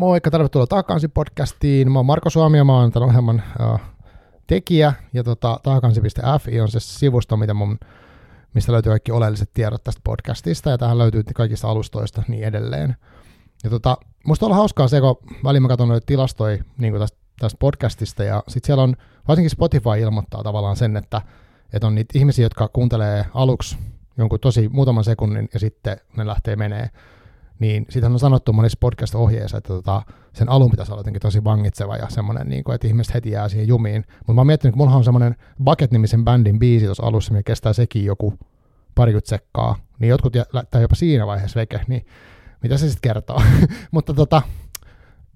Moikka, tervetuloa takaisin podcastiin. Mä oon Marko Suomi ja mä oon tämän ohjelman uh, tekijä. Ja tota, takansi.fi on se sivusto, mitä mun, mistä löytyy kaikki oleelliset tiedot tästä podcastista. Ja tähän löytyy kaikista alustoista niin edelleen. Ja tota, musta on hauskaa se, kun väliin mä katson noita tilastoja niin tästä, tästä podcastista. Ja sit siellä on, varsinkin Spotify ilmoittaa tavallaan sen, että, että on niitä ihmisiä, jotka kuuntelee aluksi jonkun tosi muutaman sekunnin ja sitten ne lähtee menee niin sitähän on sanottu monissa podcast-ohjeissa, että tota, sen alun pitäisi olla jotenkin tosi vangitseva ja semmoinen, niin kuin, että ihmiset heti jää siihen jumiin. Mutta mä oon miettinyt, että mulla on semmoinen Bucket-nimisen bändin biisi tuossa alussa, mikä kestää sekin joku parikymmentä sekkaa, niin jotkut lähtee jopa siinä vaiheessa veke, niin mitä se sitten kertoo. Mutta tota,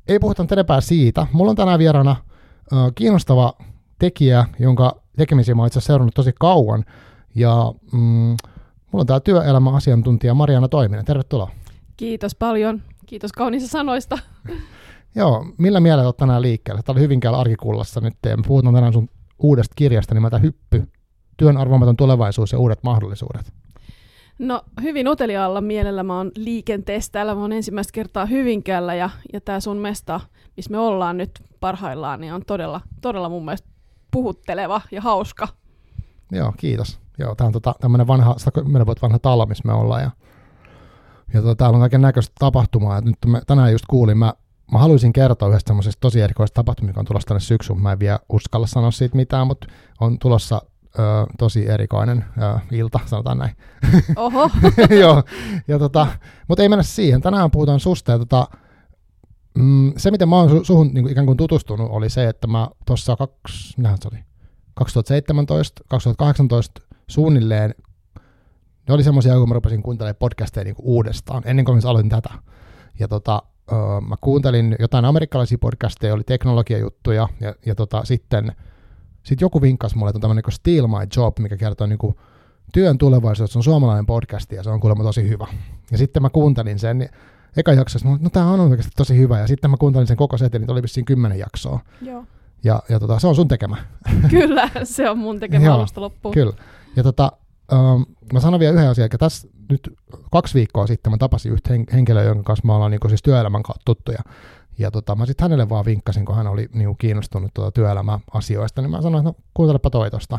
ei puhuta enempää siitä. Mulla on tänään vieraana äh, kiinnostava tekijä, jonka tekemisiä mä oon itse seurannut tosi kauan, ja mm, mulla on täällä työelämäasiantuntija Mariana Toiminen. Tervetuloa. Kiitos paljon. Kiitos kauniista sanoista. Joo, millä mielellä olet tänään liikkeelle? Tämä oli Hyvinkäällä arkikullassa nyt. Me puhutaan tänään sun uudesta kirjasta nimeltä Hyppy. Työn arvomaton tulevaisuus ja uudet mahdollisuudet. No hyvin uteliaalla mielellä mä oon liikenteessä. Täällä mä oon ensimmäistä kertaa Hyvinkäällä ja, ja tämä sun mesta, missä me ollaan nyt parhaillaan, niin on todella, todella mun mielestä puhutteleva ja hauska. Joo, kiitos. Joo, tämä on tota, tämmöinen vanha, 110 vuotta vanha talo, missä me ollaan ja ja tota, täällä on kaiken näköistä tapahtumaa. Et nyt mä, tänään just kuulin, mä, mä haluaisin kertoa yhdestä semmoisesta tosi erikoisesta tapahtumasta, mikä on tulossa tänne syksyyn. Mä en vielä uskalla sanoa siitä mitään, mutta on tulossa ö, tosi erikoinen ö, ilta, sanotaan näin. Oho. Joo, ja tota, mutta ei mennä siihen. Tänään puhutaan susta ja tota, mm, se, miten mä oon su- suhun niin ikään kuin tutustunut, oli se, että mä tuossa kaksi, se oli, 2017, 2018 suunnilleen ne oli semmoisia, kun mä rupesin kuuntelemaan podcasteja niin uudestaan, ennen kuin mä aloitin tätä. Ja tota, mä kuuntelin jotain amerikkalaisia podcasteja, oli teknologiajuttuja, ja, ja tota, sitten sit joku vinkkasi mulle, että on tämmöinen niin Steal My Job, mikä kertoo niin kuin työn tulevaisuudessa, se on suomalainen podcast, ja se on kuulemma tosi hyvä. Ja sitten mä kuuntelin sen, niin eka jaksossa, no, no tämä on oikeasti tosi hyvä, ja sitten mä kuuntelin sen koko setin, niin oli vissiin kymmenen jaksoa. Joo. Ja, ja tota, se on sun tekemä. Kyllä, se on mun tekemä alusta loppuun. Kyllä. Ja tota, Um, mä sanon vielä yhden asian, että tässä nyt kaksi viikkoa sitten mä tapasin yhtä henkilöä, jonka kanssa mä ollaan niin siis työelämän kautta tuttuja. Ja tota, mä sitten hänelle vaan vinkkasin, kun hän oli niin kiinnostunut tuota työelämäasioista, niin mä sanoin, että no kuuntelepa toi tosta.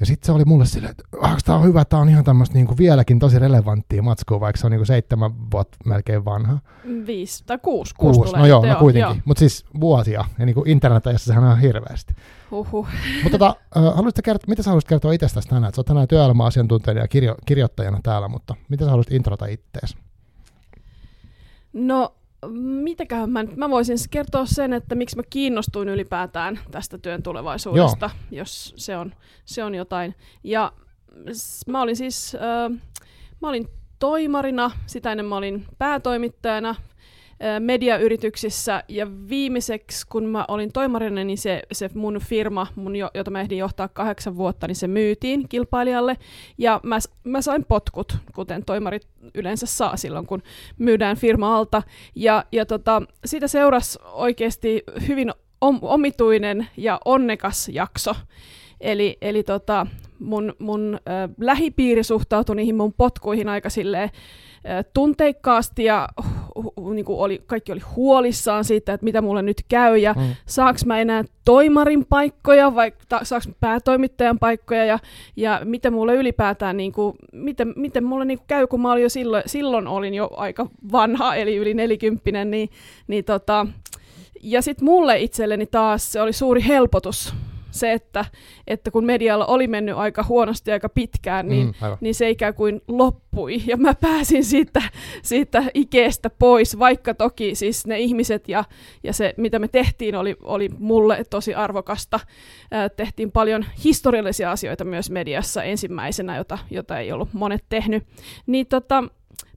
Ja sitten se oli mulle silleen, että ah, tämä on hyvä, tämä on ihan tämmöistä niinku vieläkin tosi relevanttia matskua, vaikka se on niinku seitsemän vuotta melkein vanha. Viisi tai kuusi. Kuusi, kuusi no joo, no kuitenkin. Mutta siis vuosia, ja niinku internetissä sehän on hirveästi. Huhhuh. Mutta tota, haluaisitko kertoa, mitä sä haluaisit kertoa itsestäsi tänään? Sä oot tänään työelämäasiantuntijana ja kirjo, kirjoittajana täällä, mutta mitä sä haluaisit introta ittees? No, mitäköhän mä, mä voisin kertoa sen, että miksi mä kiinnostuin ylipäätään tästä työn tulevaisuudesta, Joo. jos se on, se on jotain. Ja mä olin siis, äh, mä olin toimarina, sitä ennen mä olin päätoimittajana mediayrityksissä. Ja viimeiseksi, kun mä olin toimarina, niin se, se mun firma, mun, jota mä ehdin johtaa kahdeksan vuotta, niin se myytiin kilpailijalle. Ja mä, mä sain potkut, kuten toimarit yleensä saa silloin, kun myydään firma alta. Ja, ja tota, siitä seurasi oikeasti hyvin om, omituinen ja onnekas jakso. Eli, eli tota, mun, mun äh, lähipiiri suhtautui niihin mun potkuihin aika silleen, tunteikkaasti ja uh, niin kuin oli, kaikki oli huolissaan siitä, että mitä mulle nyt käy ja mm. saaks mä enää toimarin paikkoja vai ta- saaks päätoimittajan paikkoja ja, ja miten mulle ylipäätään, niin kuin, miten, miten mulle niin kuin käy, kun mä olin jo silloin, silloin olin jo aika vanha, eli yli nelikymppinen, niin, niin tota, ja sitten mulle itselleni taas se oli suuri helpotus se, että, että kun medialla oli mennyt aika huonosti aika pitkään, niin, mm, niin se ikään kuin loppui. Ja mä pääsin siitä, siitä ikeestä pois, vaikka toki siis ne ihmiset ja, ja se, mitä me tehtiin, oli, oli mulle tosi arvokasta. Tehtiin paljon historiallisia asioita myös mediassa ensimmäisenä, jota, jota ei ollut monet tehnyt. Niin tota,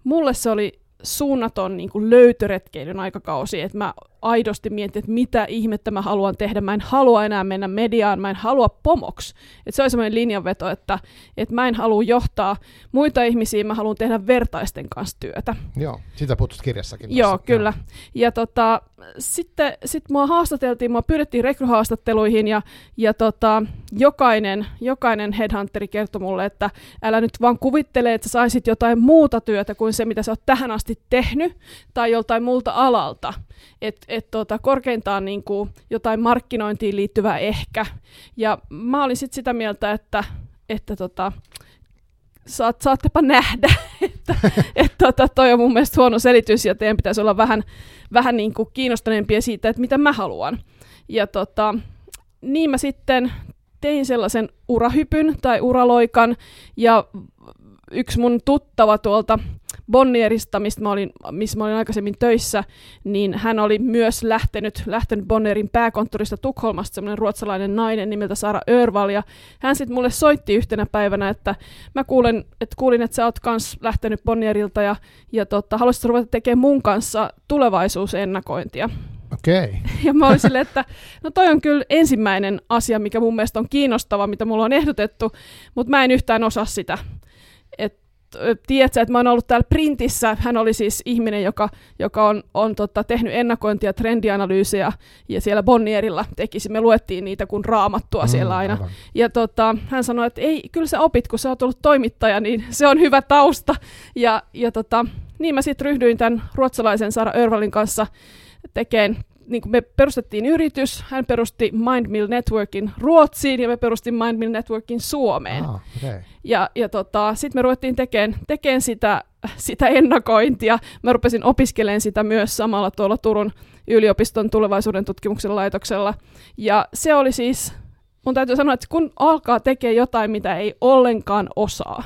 mulle se oli suunnaton niin kuin löytöretkeilyn aikakausi, että mä aidosti miettiä, että mitä ihmettä mä haluan tehdä. Mä en halua enää mennä mediaan, mä en halua pomoksi. Et se on semmoinen linjanveto, että, että mä en halua johtaa muita ihmisiä, mä haluan tehdä vertaisten kanssa työtä. Joo, sitä puhuttu kirjassakin. Joo, tässä. kyllä. Ja tota, sitten sit mua haastateltiin, mua pyydettiin rekryhaastatteluihin ja, ja tota, jokainen, jokainen headhunteri kertoi mulle, että älä nyt vaan kuvittele, että sä saisit jotain muuta työtä kuin se, mitä sä oot tähän asti tehnyt tai joltain muulta alalta. Että et tota, korkeintaan niin kuin jotain markkinointiin liittyvää ehkä. Ja mä olin sitten sitä mieltä, että, että tota, saat, saattepa nähdä, että et, tota, toi on mun mielestä huono selitys ja teidän pitäisi olla vähän, vähän niin kuin kiinnostuneempia siitä, että mitä mä haluan. Ja tota, niin mä sitten tein sellaisen urahypyn tai uraloikan ja yksi mun tuttava tuolta Bonnierista, mistä mä olin, missä mä olin aikaisemmin töissä, niin hän oli myös lähtenyt, lähtenyt Bonnierin pääkonttorista Tukholmasta, semmoinen ruotsalainen nainen nimeltä Sara Örval, ja hän sitten mulle soitti yhtenä päivänä, että mä kuulen, että kuulin, että sä oot kans lähtenyt Bonnierilta, ja, ja tota, haluaisit ruveta tekemään mun kanssa tulevaisuusennakointia. Okei. Okay. Ja mä olin silleen, että no toi on kyllä ensimmäinen asia, mikä mun mielestä on kiinnostava, mitä mulla on ehdotettu, mutta mä en yhtään osaa sitä. Tiedätkö, että mä oon ollut täällä printissä, hän oli siis ihminen, joka, joka on, on tota, tehnyt ennakointia, trendianalyysejä, ja siellä Bonnierilla tekisi, me luettiin niitä kuin raamattua mm, siellä aina. Aivan. Ja tota, hän sanoi, että ei, kyllä sä opit, kun sä oot ollut toimittaja, niin se on hyvä tausta. Ja, ja tota, niin mä sitten ryhdyin tämän ruotsalaisen Sara Örvalin kanssa tekemään niin kuin me perustettiin yritys, hän perusti Mindmill Networkin Ruotsiin ja me perustin Mindmill Networkin Suomeen. Ah, okay. Ja, ja tota, sitten me ruvettiin tekemään, tekemään sitä, sitä ennakointia. Mä rupesin opiskelemaan sitä myös samalla tuolla Turun yliopiston tulevaisuuden tutkimuksen laitoksella. Ja se oli siis, mun täytyy sanoa, että kun alkaa tekemään jotain, mitä ei ollenkaan osaa,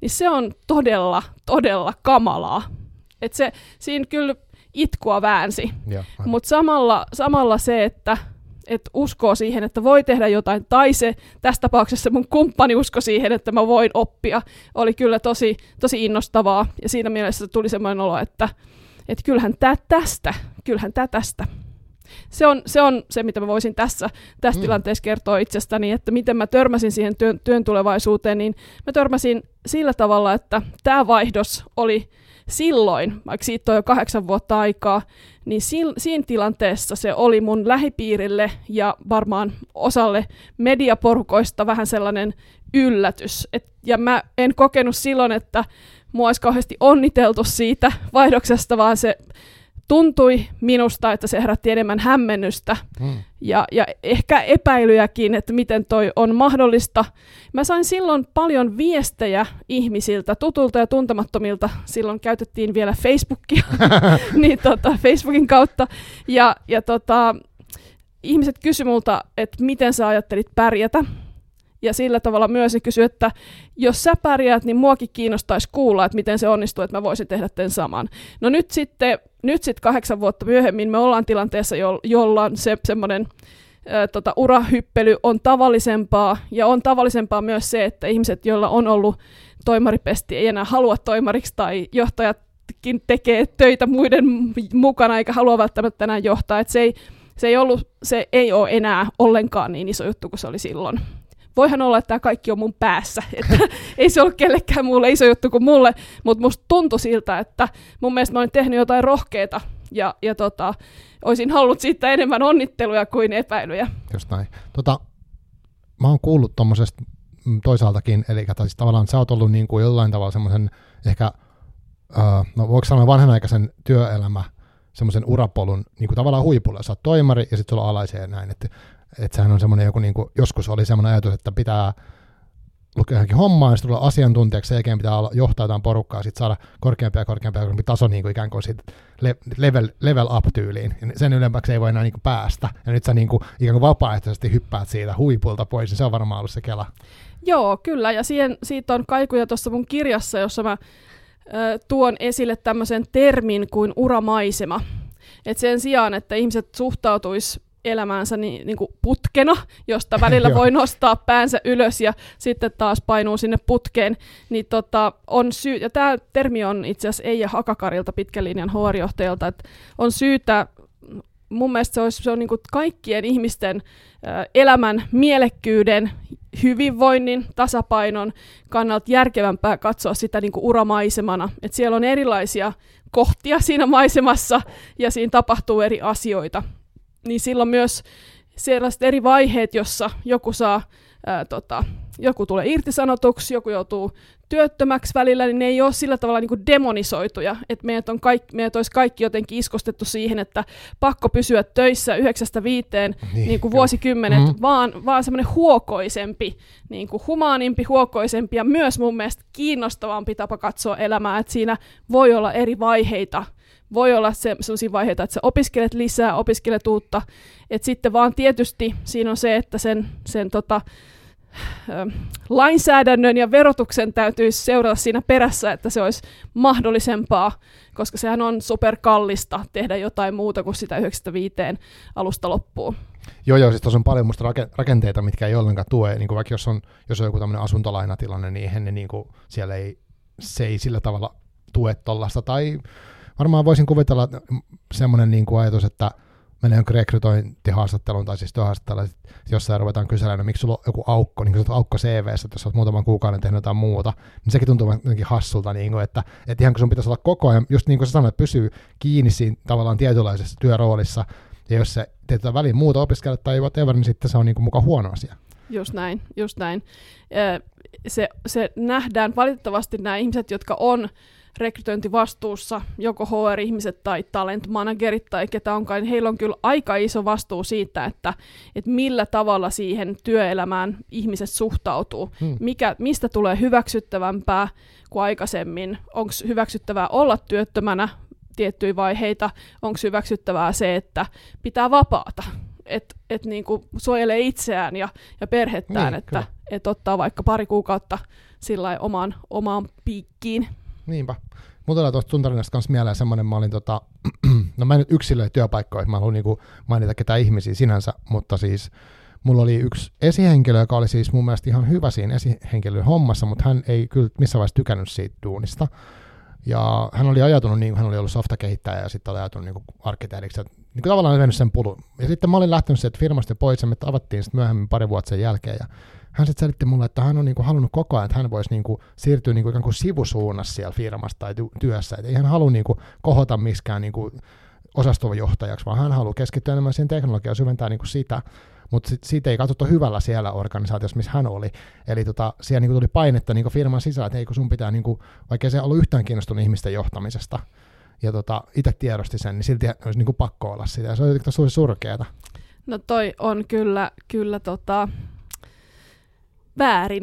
niin se on todella, todella kamalaa. Et se, siinä kyllä itkua väänsi. Mutta samalla, samalla se, että et uskoo siihen, että voi tehdä jotain, tai se tässä tapauksessa mun kumppani usko siihen, että mä voin oppia, oli kyllä tosi, tosi innostavaa. Ja siinä mielessä tuli semmoinen olo, että et kyllähän tämä tästä, kyllähän tämä tästä. Se on, se on se, mitä mä voisin tässä, tässä mm. tilanteessa kertoa itsestäni, että miten mä törmäsin siihen työn, työn tulevaisuuteen, niin mä törmäsin sillä tavalla, että tämä vaihdos oli silloin, vaikka siitä on jo kahdeksan vuotta aikaa, niin siinä tilanteessa se oli mun lähipiirille ja varmaan osalle mediaporukoista vähän sellainen yllätys. Et, ja mä en kokenut silloin, että mua olisi kauheasti onniteltu siitä vaihdoksesta, vaan se tuntui minusta, että se herätti enemmän hämmennystä mm. ja, ja ehkä epäilyjäkin, että miten toi on mahdollista. Mä sain silloin paljon viestejä ihmisiltä, tutulta ja tuntemattomilta. Silloin käytettiin vielä Facebookia, niin tota, Facebookin kautta. Ja, ja tota, ihmiset kysyivät multa, että miten sä ajattelit pärjätä ja sillä tavalla myös kysyi, että jos sä pärjäät, niin muakin kiinnostaisi kuulla, että miten se onnistuu, että mä voisin tehdä tämän saman. No nyt sitten, nyt sitten kahdeksan vuotta myöhemmin me ollaan tilanteessa, jo, jolla se semmoinen tota, urahyppely on tavallisempaa, ja on tavallisempaa myös se, että ihmiset, joilla on ollut toimaripesti, ei enää halua toimariksi, tai johtajatkin tekee töitä muiden mukana, eikä halua välttämättä enää johtaa, että se ei, se ei, ollut, se ei ole enää ollenkaan niin iso juttu kuin se oli silloin voihan olla, että tämä kaikki on mun päässä. Että ei se ole kellekään muulle iso juttu kuin mulle, mutta musta tuntui siltä, että mun mielestä mä olin tehnyt jotain rohkeita ja, ja tota, olisin halunnut siitä enemmän onnitteluja kuin epäilyjä. Just näin. Tota, mä oon kuullut tuommoisesta toisaaltakin, eli siis tavallaan sä oot ollut niin kuin jollain tavalla semmoisen ehkä, uh, no voiko sanoa vanhanaikaisen työelämä, semmoisen urapolun niin kuin tavallaan huipulla. Sä oot toimari ja sitten sulla on alaisia ja näin. Että että sehän on semmoinen joku, niin kuin, joskus oli semmoinen ajatus, että pitää lukea johonkin hommaa, ja sitten tulla asiantuntijaksi, sen pitää olla, johtaa jotain porukkaa, sitten saada korkeampia ja korkeampia, korkeampi taso niin kuin ikään kuin siitä level, level up tyyliin. Ja sen ylemmäksi ei voi enää niin kuin päästä. Ja nyt sä niin kuin, ikään kuin vapaaehtoisesti hyppäät siitä huipulta pois, niin se on varmaan ollut se kela. Joo, kyllä, ja siihen, siitä on kaikuja tuossa mun kirjassa, jossa mä tuon esille tämmöisen termin kuin uramaisema. Et sen sijaan, että ihmiset suhtautuis elämäänsä niin, niin kuin putkena, josta välillä voi nostaa päänsä ylös ja sitten taas painuu sinne putkeen, niin tota, on syy, ja tämä termi on itse asiassa Eija Hakakarilta pitkän linjan HR-johtajalta, että on syytä mun mielestä se, olisi, se on niin kuin kaikkien ihmisten elämän mielekkyyden, hyvinvoinnin, tasapainon kannalta järkevämpää katsoa sitä niin kuin uramaisemana. Et siellä on erilaisia kohtia siinä maisemassa ja siinä tapahtuu eri asioita. Niin silloin myös sellaiset eri vaiheet, jossa joku saa ää, tota, joku tulee irtisanotuksi, joku joutuu työttömäksi välillä, niin ne ei ole sillä tavalla niin kuin demonisoituja, että meidät, on kaikki, meidät olisi kaikki jotenkin iskostettu siihen, että pakko pysyä töissä yhdeksästä viiteen niin, niin kuin vuosikymmenet, mm. vaan, vaan semmoinen huokoisempi, niin kuin humaanimpi, huokoisempi ja myös mun mielestä kiinnostavampi tapa katsoa elämää, että siinä voi olla eri vaiheita, voi olla se, sellaisia vaiheita, että sä opiskelet lisää, opiskelet uutta, että sitten vaan tietysti siinä on se, että sen, sen tota, lainsäädännön ja verotuksen täytyisi seurata siinä perässä, että se olisi mahdollisempaa, koska sehän on superkallista tehdä jotain muuta kuin sitä 95 alusta loppuun. Joo, joo, siis tuossa on paljon musta rakenteita, mitkä ei ollenkaan tue, niin kuin vaikka jos on, jos on joku tämmöinen asuntolainatilanne, niin eihän ne niin kuin, siellä ei, se ei sillä tavalla tue tuollaista, tai varmaan voisin kuvitella semmoinen niin kuin ajatus, että menee jonkun rekrytointihaastatteluun tai siis työhaastatteluun, jossain ruvetaan kyselemään, no, miksi sulla on joku aukko, niin kuin aukko cv että jos olet muutaman kuukauden tehnyt jotain muuta, niin sekin tuntuu jotenkin hassulta, niin kuin, että, että ihan kun sun pitäisi olla koko ajan, just niin kuin sä sanoit, että pysyy kiinni siinä tavallaan tietynlaisessa työroolissa, ja jos se teet väliin muuta opiskella tai whatever, niin sitten se on niin kuin mukaan huono asia. Just näin, just näin. Se, se nähdään valitettavasti nämä ihmiset, jotka on rekrytointivastuussa, joko HR-ihmiset tai talent managerit tai ketä onkaan, niin heillä on kyllä aika iso vastuu siitä, että, että millä tavalla siihen työelämään ihmiset suhtautuu. Hmm. Mikä, mistä tulee hyväksyttävämpää kuin aikaisemmin? Onko hyväksyttävää olla työttömänä tiettyjä vaiheita? Onko hyväksyttävää se, että pitää vapaata? että et niinku suojelee itseään ja, ja perhettään, niin, että et ottaa vaikka pari kuukautta sillä omaan, omaan piikkiin. Niinpä. Mulla tulee tuosta sun tarinasta kanssa mieleen semmoinen, mä olin tota, no mä en nyt yksilöi työpaikkoja, mä haluan niinku mainita ketään ihmisiä sinänsä, mutta siis mulla oli yksi esihenkilö, joka oli siis mun mielestä ihan hyvä siinä esihenkilön hommassa, mutta hän ei kyllä missään vaiheessa tykännyt siitä duunista. Ja hän oli ajatunut, niin hän oli ollut softakehittäjä ja sitten oli ajatunut niin arkkitehdiksi, että niin kuin tavallaan mennyt sen pulun. Ja sitten mä olin lähtenyt sieltä firmasta pois ja me tavattiin sitten myöhemmin pari vuotta sen jälkeen. Ja hän sitten selitti mulle, että hän on niinku halunnut koko ajan, että hän voisi niinku siirtyä niinku ikään kuin sivusuunnassa siellä firmasta tai työssä. Että ei hän halua niinku kohota miskään niinku osastojohtajaksi, vaan hän haluaa keskittyä enemmän siihen teknologiaan syventää niinku sitä. Mutta sit, siitä ei katsottu hyvällä siellä organisaatiossa, missä hän oli. Eli tota, siellä niinku tuli painetta niinku firman sisällä, että ei kun sun pitää, niinku, vaikka se ollut yhtään kiinnostunut ihmisten johtamisesta, ja tota, itse tiedosti sen, niin silti olisi niinku pakko olla sitä. Ja se oli tosi surkeata. No toi on kyllä, kyllä tota, väärin.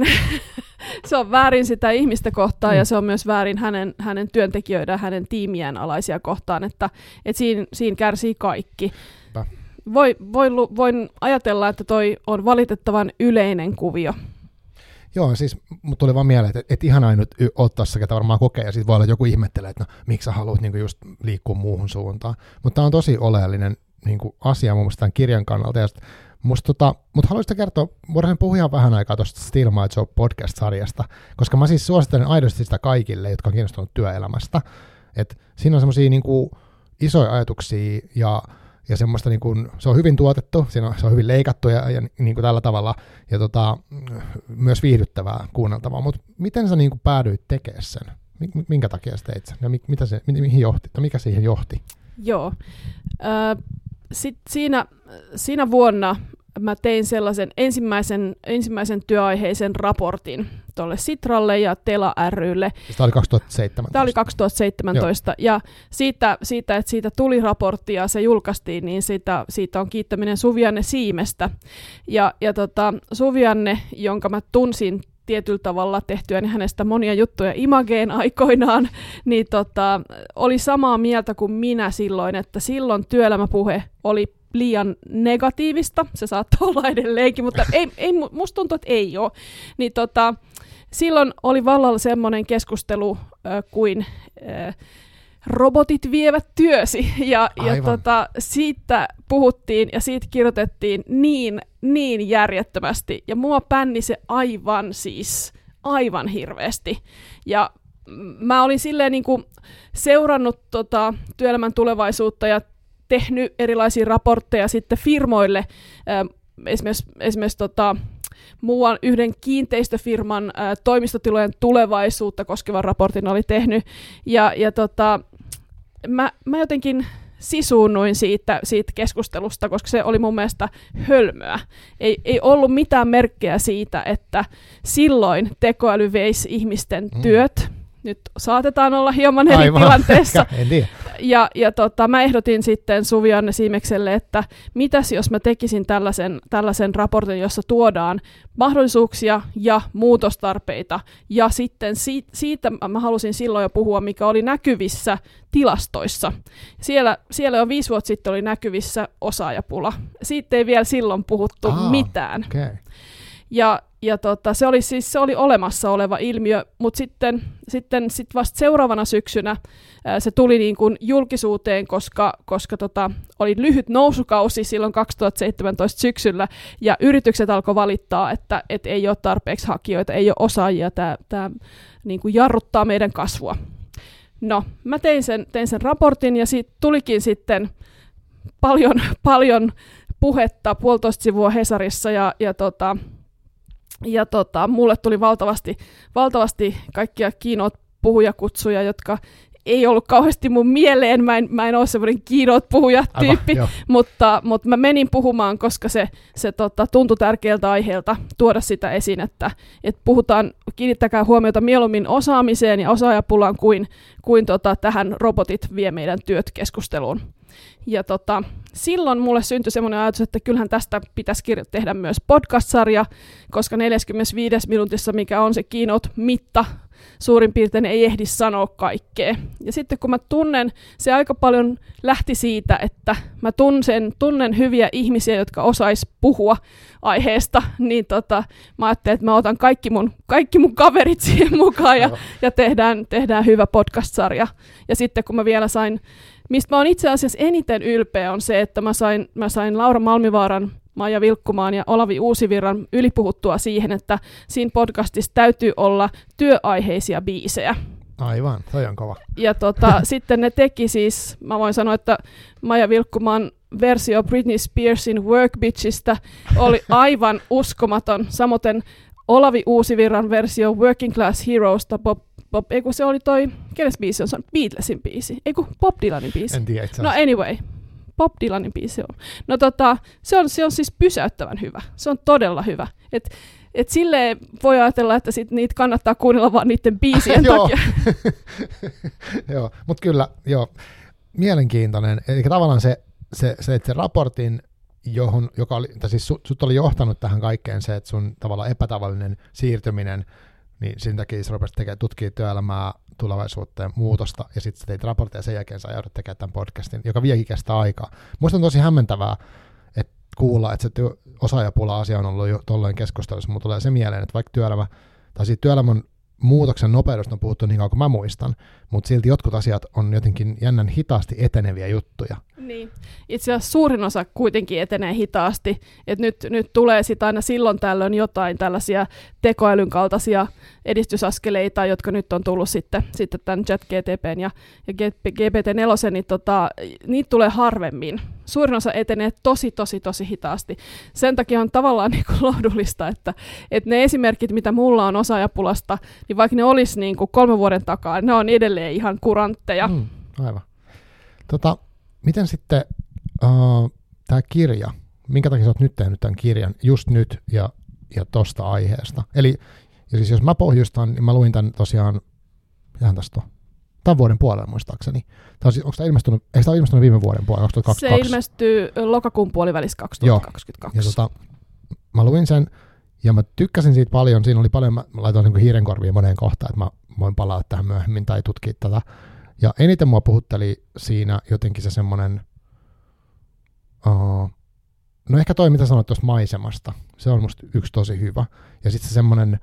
se on väärin sitä ihmistä kohtaan mm. ja se on myös väärin hänen, hänen työntekijöiden hänen tiimien alaisia kohtaan, että, että siinä, siinä kärsii kaikki. Voi, voi, voin ajatella, että toi on valitettavan yleinen kuvio. Joo, siis mut tuli vaan mieleen, että et ihan ainut ottaa se, ketä varmaan kokee, ja sitten voi olla, että joku ihmettelee, että no, miksi sä haluat niinku just liikkua muuhun suuntaan. Mutta tämä on tosi oleellinen niinku asia mun mielestä tämän kirjan kannalta, ja Musta tota, mutta haluaisitko kertoa, voidaan puhua vähän aikaa tuosta Still My Job podcast-sarjasta, koska mä siis suosittelen aidosti sitä kaikille, jotka on kiinnostunut työelämästä. Et siinä on semmoisia niinku, isoja ajatuksia ja, ja semmoista, niinku, se on hyvin tuotettu, siinä on, se on hyvin leikattu ja, ja niinku tällä tavalla, ja tota, myös viihdyttävää kuunneltavaa. Mutta miten sä niinku päädyit tekemään sen? Minkä takia sä teit sen? Ja mi, mitä se, mi, mihin johti, tai mikä siihen johti? Joo. Ö, sit siinä, siinä vuonna mä tein sellaisen ensimmäisen, ensimmäisen työaiheisen raportin tuolle Sitralle ja Tela rylle. Tämä oli 2017. Tämä oli 2017. Joo. Ja siitä, siitä, että siitä tuli raportti ja se julkaistiin, niin siitä, siitä on kiittäminen Suvianne Siimestä. Ja, ja tota, Suvianne, jonka mä tunsin tietyllä tavalla tehtyä niin hänestä monia juttuja Imageen aikoinaan, niin tota, oli samaa mieltä kuin minä silloin, että silloin työelämäpuhe oli liian negatiivista, se saattaa olla edelleenkin, mutta ei, ei, musta tuntuu, että ei ole. Niin tota, silloin oli vallalla semmoinen keskustelu äh, kuin äh, robotit vievät työsi, ja, ja tota, siitä puhuttiin ja siitä kirjoitettiin niin, niin järjettömästi, ja mua pänni se aivan siis, aivan hirveästi. Ja mä olin silleen niin kuin seurannut tota, työelämän tulevaisuutta ja tehnyt erilaisia raportteja sitten firmoille, esimerkiksi, esimerkiksi tota, muuan yhden kiinteistöfirman ää, toimistotilojen tulevaisuutta koskevan raportin oli tehnyt. Ja, ja tota, mä, mä jotenkin sisuunnuin siitä, siitä keskustelusta, koska se oli mun mielestä hölmöä. Ei, ei ollut mitään merkkejä siitä, että silloin tekoäly veisi ihmisten mm. työt. Nyt saatetaan olla hieman eri Aivan. tilanteessa. ja, ja tota, mä ehdotin sitten Suvianne Siimekselle, että mitäs jos mä tekisin tällaisen, tällaisen raportin, jossa tuodaan mahdollisuuksia ja muutostarpeita. Ja sitten siitä, siitä mä halusin silloin jo puhua, mikä oli näkyvissä tilastoissa. Siellä, siellä jo viisi vuotta sitten oli näkyvissä osaajapula. Siitä ei vielä silloin puhuttu Aa, mitään. Okay. Ja, ja tota, se oli siis se oli olemassa oleva ilmiö, mutta sitten, sitten sit vasta seuraavana syksynä ää, se tuli niin kuin julkisuuteen, koska, koska tota, oli lyhyt nousukausi silloin 2017 syksyllä, ja yritykset alkoi valittaa, että et ei ole tarpeeksi hakijoita, ei ole osaajia, tämä niin kuin jarruttaa meidän kasvua. No, mä tein sen, tein sen raportin, ja siitä tulikin sitten paljon, paljon puhetta puolitoista sivua Hesarissa, ja, ja tota, ja tota, mulle tuli valtavasti, valtavasti kaikkia kiinot puhujakutsuja, jotka ei ollut kauheasti mun mieleen, mä en, mä en ole semmoinen keynote-puhuja-tyyppi, mutta, mutta mä menin puhumaan, koska se, se tota, tuntui tärkeältä aiheelta tuoda sitä esiin, että, että puhutaan, kiinnittäkää huomiota mieluummin osaamiseen ja osaajapulaan kuin, kuin tota, tähän robotit vie meidän työt keskusteluun. Ja tota, silloin mulle syntyi semmoinen ajatus, että kyllähän tästä pitäisi tehdä myös podcast-sarja, koska 45 minuutissa, mikä on se keynote-mitta, suurin piirtein ei ehdi sanoa kaikkea. Ja sitten kun mä tunnen, se aika paljon lähti siitä, että mä tunnen, tunnen hyviä ihmisiä, jotka osais puhua aiheesta, niin tota, mä ajattelin, että mä otan kaikki mun, kaikki mun kaverit siihen mukaan ja, ja tehdään, tehdään hyvä podcast-sarja. Ja sitten kun mä vielä sain Mistä mä oon itse asiassa eniten ylpeä on se, että mä sain, mä sain Laura Malmivaaran, Maija Vilkkumaan ja Olavi Uusivirran ylipuhuttua siihen, että siinä podcastissa täytyy olla työaiheisia biisejä. Aivan, toi on kova. Ja tota, sitten ne teki siis, mä voin sanoa, että Maija Vilkkumaan versio Britney Spearsin Work Bitchistä oli aivan uskomaton. Samoin Olavi Uusivirran versio Working Class Heroesta Bob Bob, ei kun se oli toi, kenes biisi on, se on Beatlesin biisi, ei kun Bob Dylanin biisi. En tiedä No anyway, Bob Dylanin biisi on. No tota, se on, se on siis pysäyttävän hyvä. Se on todella hyvä. Et, et silleen voi ajatella, että sit niitä kannattaa kuunnella vaan niiden biisien takia. joo, mutta kyllä, joo, mielenkiintoinen. Eli tavallaan se, se, se, että se raportin, johon, joka oli, tai siis sut oli johtanut tähän kaikkeen se, että sun tavallaan epätavallinen siirtyminen niin sen takia sä rupesit tekemään, tutkii työelämää, tulevaisuutta ja muutosta, ja sitten sä teit raportteja ja sen jälkeen sä joudut tekemään tämän podcastin, joka vieläkin kestää aikaa. Muista on tosi hämmentävää, että kuulla, että se työ, osaajapula-asia on ollut jo tolleen keskustelussa, mutta tulee se mieleen, että vaikka työelämä, tai siitä työelämän muutoksen nopeudesta on puhuttu niin kauan kuin mä muistan, mutta silti jotkut asiat on jotenkin jännän hitaasti eteneviä juttuja. Niin. Itse asiassa suurin osa kuitenkin etenee hitaasti. Et nyt, nyt tulee sitten aina silloin tällöin jotain tällaisia tekoälyn kaltaisia edistysaskeleita, jotka nyt on tullut sitten, sitten tämän chat GTPn ja, ja GPT-4, niin tota, niitä tulee harvemmin. Suurin osa etenee tosi, tosi, tosi hitaasti. Sen takia on tavallaan niin kuin lohdullista, että, että ne esimerkit, mitä mulla on osaajapulasta, niin vaikka ne olisi niin kuin kolme vuoden takaa, ne on edelleen ihan kurantteja. Mm, aivan. Tota, Miten sitten uh, tämä kirja, minkä takia sä oot nyt tehnyt tämän kirjan just nyt ja, ja tosta aiheesta? Eli ja siis jos mä pohjustan, niin mä luin tämän tosiaan, mitähän tästä on? Tämän vuoden puolella muistaakseni. Tämä on, onko tämä ilmestynyt, eikö tämä ilmestynyt viime vuoden puolella, 2022? Se ilmestyy lokakuun puolivälissä 2022. Joo. Ja tota, mä luin sen, ja mä tykkäsin siitä paljon. Siinä oli paljon, mä laitoin niin hiirenkorviin moneen kohtaan, että mä voin palata tähän myöhemmin tai tutkia tätä. Ja eniten mua puhutteli siinä jotenkin se semmoinen, uh, no ehkä toi mitä sanoit tuosta maisemasta, se on musta yksi tosi hyvä. Ja sitten se semmoinen,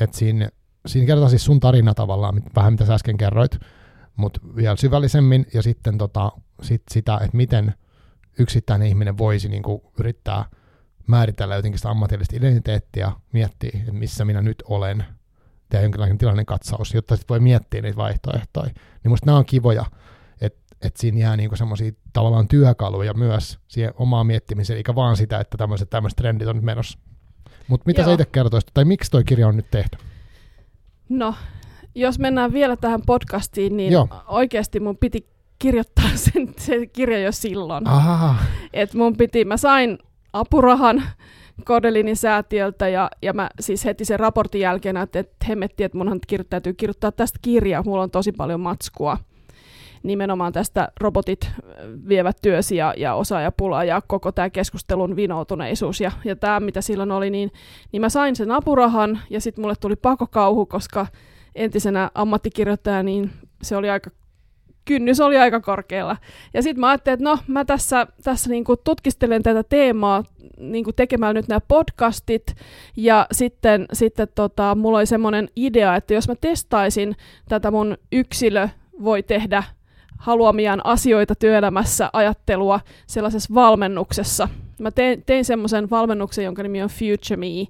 että siinä, siinä kerrotaan siis sun tarina tavallaan, vähän mitä sä äsken kerroit, mutta vielä syvällisemmin, ja sitten tota, sit sitä, että miten yksittäinen ihminen voisi niinku yrittää määritellä jotenkin sitä ammatillista identiteettiä, miettiä, että missä minä nyt olen, tehdä jonkinlainen tilannekatsaus, jotta sitten voi miettiä niitä vaihtoehtoja. Niin musta nämä on kivoja, että että siinä jää niinku semmoisia tavallaan työkaluja myös siihen omaan miettimiseen, eikä vaan sitä, että tämmöiset tämmöiset trendit on nyt menossa. Mutta mitä Joo. sä itse kertoisit, tai miksi toi kirja on nyt tehty? No, jos mennään vielä tähän podcastiin, niin Joo. oikeasti mun piti kirjoittaa sen, se kirja jo silloin. Et mun piti, mä sain apurahan Kodelinin säätiöltä ja, ja mä siis heti sen raportin jälkeen että, että hemmetti, että munhan kir- täytyy kirjoittaa tästä kirjaa, mulla on tosi paljon matskua nimenomaan tästä robotit vievät työsi ja, ja osaajapula ja koko tämä keskustelun vinoutuneisuus ja, ja tämä, mitä silloin oli, niin, niin mä sain sen apurahan ja sitten mulle tuli pakokauhu, koska entisenä ammattikirjoittajana niin se oli aika kynnys oli aika korkealla. Ja sitten mä ajattelin, että no mä tässä, tässä niinku tutkistelen tätä teemaa niinku tekemällä nyt nämä podcastit ja sitten, sitten tota, mulla oli semmoinen idea, että jos mä testaisin tätä mun yksilö voi tehdä haluamiaan asioita työelämässä ajattelua sellaisessa valmennuksessa. Mä tein, tein semmoisen valmennuksen, jonka nimi on Future Me,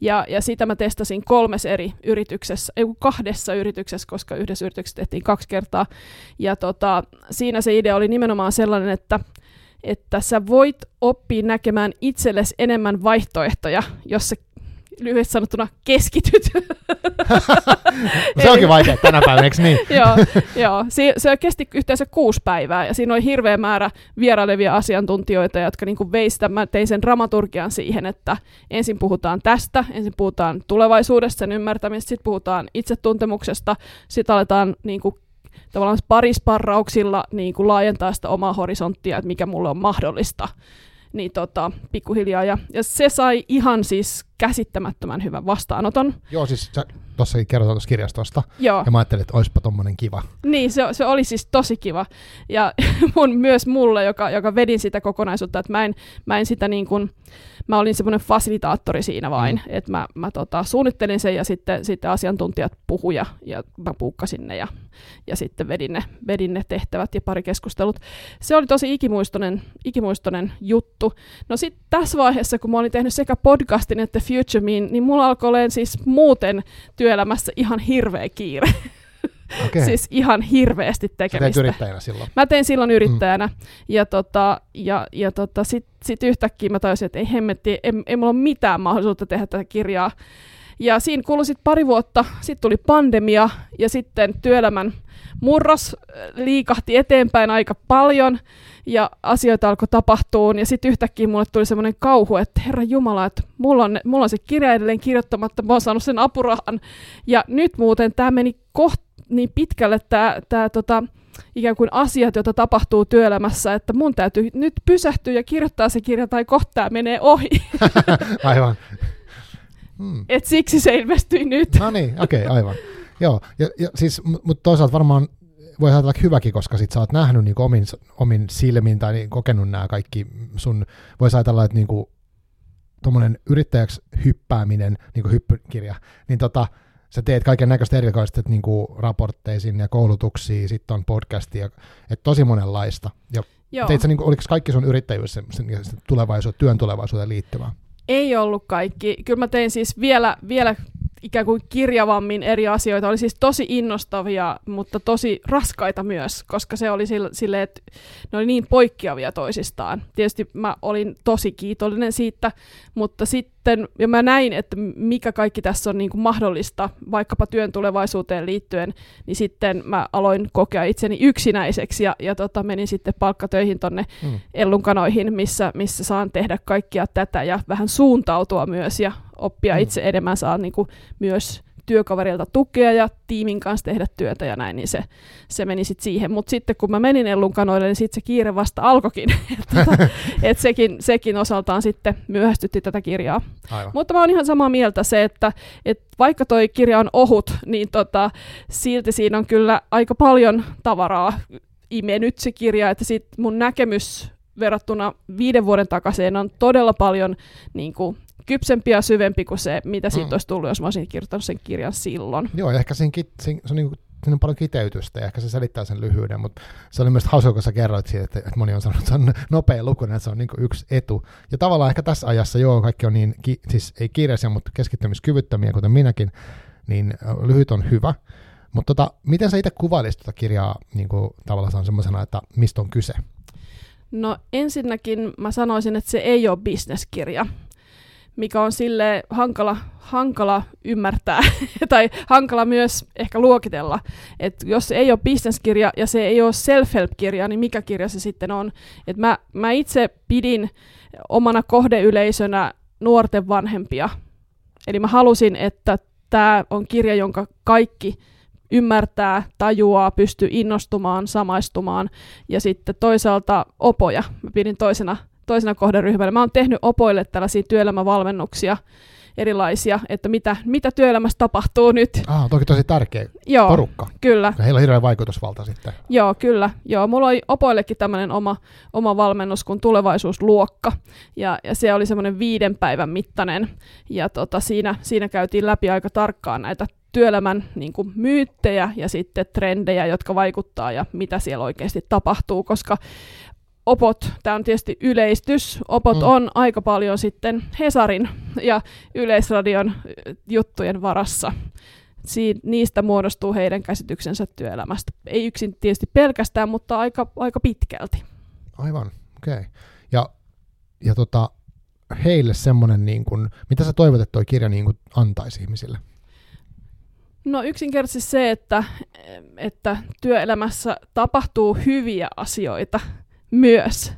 ja, ja sitä mä testasin kolmes eri yrityksessä, ei kahdessa yrityksessä, koska yhdessä yrityksessä tehtiin kaksi kertaa. Ja tota, siinä se idea oli nimenomaan sellainen, että että sä voit oppia näkemään itsellesi enemmän vaihtoehtoja, jos sä lyhyesti sanottuna keskityt. se onkin vaikea tänä päivänä, eikö niin? joo, joo. Se, se kesti yhteensä kuusi päivää ja siinä oli hirveä määrä vierailevia asiantuntijoita, jotka niin veistä. Mä tein sen dramaturgian siihen, että ensin puhutaan tästä, ensin puhutaan tulevaisuudesta, sen ymmärtämisestä, sitten puhutaan itsetuntemuksesta, sitten aletaan niin kuin tavallaan parisparrauksilla niin kuin laajentaa sitä omaa horisonttia, että mikä mulle on mahdollista niin tota, pikkuhiljaa. Ja, ja se sai ihan siis käsittämättömän hyvän vastaanoton. Joo, siis sä tuossakin kerrotaan tuossa kirjastosta. Joo. Ja mä ajattelin, että olisipa tommonen kiva. Niin, se, se oli siis tosi kiva. Ja mun, myös mulle, joka, joka vedin sitä kokonaisuutta, että mä en, mä en sitä niin kuin, mä olin semmoinen fasilitaattori siinä vain, mm. että mä, mä tota, suunnittelin sen ja sitten, sitten asiantuntijat puhuja ja mä puukkasin ne ja, ja sitten vedin ne, vedin ne tehtävät ja pari keskustelut. Se oli tosi ikimuistoinen, ikimuistoinen juttu. No sitten tässä vaiheessa, kun mä olin tehnyt sekä podcastin että Future Me, niin mulla alkoi olla siis muuten työelämässä ihan hirveä kiire. Okay. siis ihan hirveästi tekemistä. Sä yrittäjänä silloin? Mä tein silloin yrittäjänä. Mm. Ja, tota, ja, ja tota, sitten sit yhtäkkiä mä tajusin, että ei hemmetti, ei, ei mulla ole mitään mahdollisuutta tehdä tätä kirjaa. Ja siinä kului sitten pari vuotta, sitten tuli pandemia ja sitten työelämän murros liikahti eteenpäin aika paljon ja asioita alkoi tapahtua, ja sitten yhtäkkiä mulle tuli semmoinen kauhu, että herra Jumala, että mulla on, mulla on se kirja edelleen kirjoittamatta, mä oon saanut sen apurahan, ja nyt muuten tämä meni kohta niin pitkälle tämä, tämä tota, ikään kuin asiat, joita tapahtuu työelämässä, että mun täytyy nyt pysähtyä ja kirjoittaa se kirja, tai kohta tämä menee ohi. aivan. Hmm. Et siksi se ilmestyi nyt. no niin, okei, okay, aivan. Joo, ja, ja siis, mutta toisaalta varmaan voi ajatella hyväkin, koska sit sä oot nähnyt niin omin, omin silmin tai niin kokenut nämä kaikki sun, voisi ajatella, että niin tuommoinen yrittäjäksi hyppääminen, niin kuin hyppykirja, niin tota, sä teet kaiken näköistä erikoista niin raportteisiin ja koulutuksiin, sitten on podcastia, että tosi monenlaista. Ja Joo. Teit sä, niin kuin, oliko kaikki sun yrittäjyys sen, sen tulevaisuuden, työn tulevaisuuteen liittyvää? Ei ollut kaikki. Kyllä mä tein siis vielä, vielä ikään kuin kirjavammin eri asioita. Oli siis tosi innostavia, mutta tosi raskaita myös, koska se oli sille, että ne oli niin poikkeavia toisistaan. Tietysti mä olin tosi kiitollinen siitä, mutta sitten, ja mä näin, että mikä kaikki tässä on niin kuin mahdollista, vaikkapa työn tulevaisuuteen liittyen, niin sitten mä aloin kokea itseni yksinäiseksi ja, ja tota, menin sitten palkkatöihin tonne mm. Ellunkanoihin, missä, missä saan tehdä kaikkia tätä ja vähän suuntautua myös ja oppia mm. itse enemmän, saa niin kuin myös työkaverilta tukea ja tiimin kanssa tehdä työtä ja näin, niin se, se meni sitten siihen. Mutta sitten kun mä menin Ellun kanoille, niin sitten se kiire vasta alkoikin. että et sekin, sekin osaltaan sitten myöhästytti tätä kirjaa. Aivan. Mutta mä oon ihan samaa mieltä se, että et vaikka toi kirja on ohut, niin tota, silti siinä on kyllä aika paljon tavaraa imenyt se kirja, että sit mun näkemys verrattuna viiden vuoden takaisin on todella paljon niin kuin, kypsempi ja syvempi kuin se, mitä siitä mm. olisi tullut, jos mä olisin kirjoittanut sen kirjan silloin. Joo, ja ehkä siinä, siinä, se on niin siinä on paljon kiteytystä ja ehkä se selittää sen lyhyyden, mutta se oli myös hauska, kun sä kerroit siitä, että, että moni on sanonut, että se on nopea luku, että se on niin yksi etu. Ja tavallaan ehkä tässä ajassa, joo, kaikki on niin, ki, siis ei kiireisiä, mutta keskittymiskyvyttömiä, kuten minäkin, niin lyhyt on hyvä, Mutta tota, miten sä itse kuvailisit tuota kirjaa niin kuin, tavallaan semmoisena, että mistä on kyse? No ensinnäkin mä sanoisin, että se ei ole bisneskirja, mikä on sille hankala, hankala ymmärtää tai hankala myös ehkä luokitella. Et jos ei ole bisneskirja ja se ei ole self-help-kirja, niin mikä kirja se sitten on? Et mä, mä itse pidin omana kohdeyleisönä nuorten vanhempia. Eli mä halusin, että tämä on kirja, jonka kaikki ymmärtää, tajuaa, pystyy innostumaan, samaistumaan. Ja sitten toisaalta opoja. Mä pidin toisena, toisena kohderyhmänä. Mä oon tehnyt opoille tällaisia työelämävalmennuksia erilaisia, että mitä, mitä työelämässä tapahtuu nyt. Ah, toki tosi tärkeä Joo, porukka. Kyllä. Ja heillä on hirveä vaikutusvalta sitten. Joo, kyllä. Joo, mulla oli opoillekin tämmöinen oma, oma valmennus kuin tulevaisuusluokka. Ja, ja se oli semmoinen viiden päivän mittainen. Ja tota, siinä, siinä käytiin läpi aika tarkkaan näitä työelämän niin kuin, myyttejä ja sitten trendejä, jotka vaikuttaa ja mitä siellä oikeasti tapahtuu, koska opot, tämä on tietysti yleistys, opot mm. on aika paljon sitten Hesarin ja Yleisradion juttujen varassa. Siin, niistä muodostuu heidän käsityksensä työelämästä. Ei yksin tietysti pelkästään, mutta aika, aika pitkälti. Aivan, okei. Okay. Ja, ja tota, heille semmoinen, niin kun, mitä sä toivot, että toi kirja niin kun antaisi ihmisille? No yksinkertaisesti se, että, että työelämässä tapahtuu hyviä asioita myös.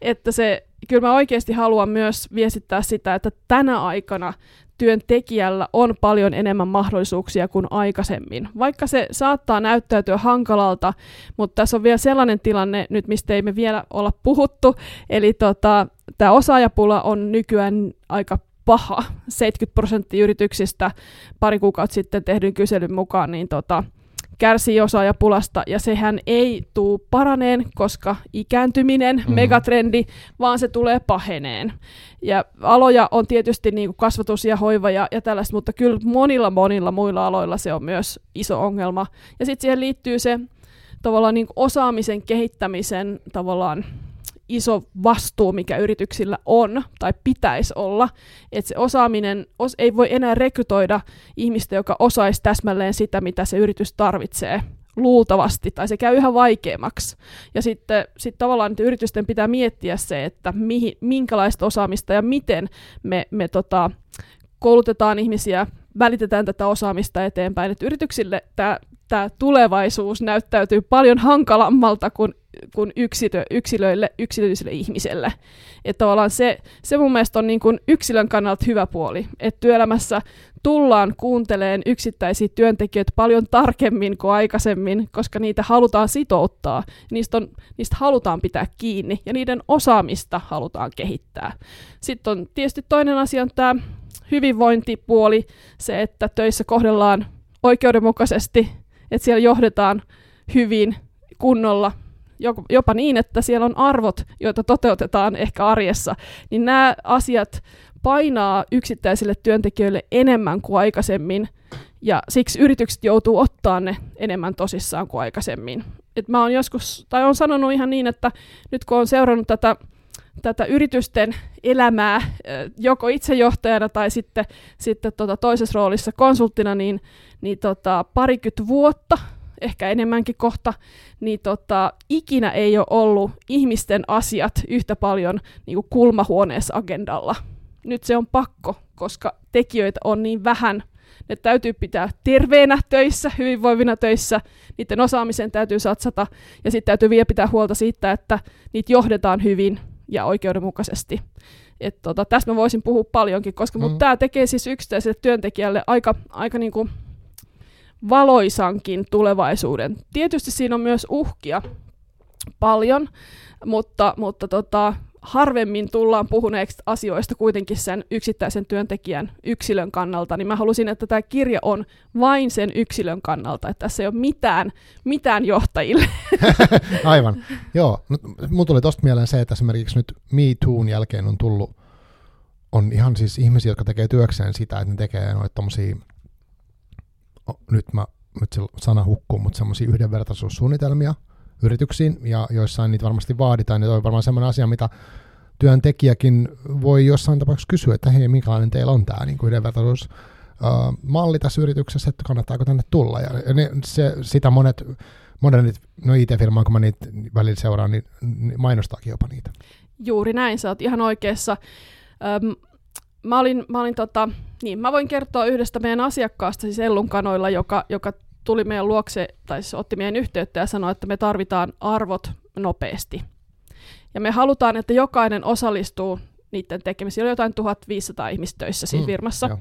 Että se, kyllä mä oikeasti haluan myös viestittää sitä, että tänä aikana työntekijällä on paljon enemmän mahdollisuuksia kuin aikaisemmin. Vaikka se saattaa näyttäytyä hankalalta, mutta tässä on vielä sellainen tilanne nyt, mistä ei me vielä olla puhuttu, eli tota, tämä osaajapula on nykyään aika paha. 70 prosenttia yrityksistä pari kuukautta sitten tehdyn kyselyn mukaan niin tota, kärsii osaajapulasta, ja sehän ei tuu paraneen, koska ikääntyminen, mm-hmm. megatrendi, vaan se tulee paheneen. Ja aloja on tietysti niin kuin kasvatus ja hoiva ja, ja tällaista, mutta kyllä monilla monilla muilla aloilla se on myös iso ongelma. Ja sitten siihen liittyy se tavallaan niin kuin osaamisen kehittämisen tavallaan iso vastuu, mikä yrityksillä on tai pitäisi olla, että se osaaminen os, ei voi enää rekrytoida ihmistä, joka osaisi täsmälleen sitä, mitä se yritys tarvitsee luultavasti, tai se käy yhä vaikeammaksi. Ja sitten sit tavallaan että yritysten pitää miettiä se, että mihin, minkälaista osaamista ja miten me, me tota, koulutetaan ihmisiä, välitetään tätä osaamista eteenpäin. Että yrityksille tämä tämä tulevaisuus näyttäytyy paljon hankalammalta kuin, kuin yksilö, yksilöille, yksilölliselle ihmiselle. Että tavallaan se, se mun mielestä on niin kuin yksilön kannalta hyvä puoli, että työelämässä tullaan kuunteleen yksittäisiä työntekijöitä paljon tarkemmin kuin aikaisemmin, koska niitä halutaan sitouttaa, niistä, on, niistä halutaan pitää kiinni ja niiden osaamista halutaan kehittää. Sitten on tietysti toinen asia on tämä hyvinvointipuoli, se, että töissä kohdellaan oikeudenmukaisesti että siellä johdetaan hyvin kunnolla, jopa niin, että siellä on arvot, joita toteutetaan ehkä arjessa, niin nämä asiat painaa yksittäisille työntekijöille enemmän kuin aikaisemmin, ja siksi yritykset joutuu ottaa ne enemmän tosissaan kuin aikaisemmin. Et mä oon joskus, tai on sanonut ihan niin, että nyt kun on seurannut tätä, tätä yritysten elämää joko itsejohtajana tai sitten, sitten tota toisessa roolissa konsulttina, niin niin tota, parikymmentä vuotta, ehkä enemmänkin kohta, niin tota, ikinä ei ole ollut ihmisten asiat yhtä paljon niin kuin kulmahuoneessa agendalla. Nyt se on pakko, koska tekijöitä on niin vähän. Ne täytyy pitää terveenä töissä, hyvinvoivina töissä, niiden osaamiseen täytyy satsata, ja sitten täytyy vielä pitää huolta siitä, että niitä johdetaan hyvin ja oikeudenmukaisesti. Et tota, tästä mä voisin puhua paljonkin, koska mm. tämä tekee siis yksittäiselle työntekijälle aika, aika niinku valoisankin tulevaisuuden. Tietysti siinä on myös uhkia paljon, mutta, mutta tota, harvemmin tullaan puhuneeksi asioista kuitenkin sen yksittäisen työntekijän yksilön kannalta, niin mä halusin, että tämä kirja on vain sen yksilön kannalta, että tässä ei ole mitään, mitään johtajille. Aivan, joo. No, mun tuli tosta mieleen se, että esimerkiksi nyt Me Toon jälkeen on tullut, on ihan siis ihmisiä, jotka tekee työkseen sitä, että ne tekee noita tommosia nyt mä nyt sana hukkuu, mutta semmoisia yhdenvertaisuussuunnitelmia yrityksiin, ja joissain niitä varmasti vaaditaan, ja toi on varmaan semmoinen asia, mitä työntekijäkin voi jossain tapauksessa kysyä, että hei, minkälainen teillä on tämä niin yhdenvertaisuus malli tässä yrityksessä, että kannattaako tänne tulla. Ja, ja ne, se, sitä monet modernit, no IT-firmaa, kun mä niitä välillä seuraan, niin, niin mainostaakin jopa niitä. Juuri näin, sä oot ihan oikeassa. Öm, mä olin, mä olin tota, niin, mä voin kertoa yhdestä meidän asiakkaasta, siis Ellun kanoilla, joka, joka tuli meidän luokse, tai siis otti meidän yhteyttä ja sanoi, että me tarvitaan arvot nopeasti. Ja me halutaan, että jokainen osallistuu niiden tekemiseen. Oli jotain 1500 ihmistä töissä siinä mm, firmassa.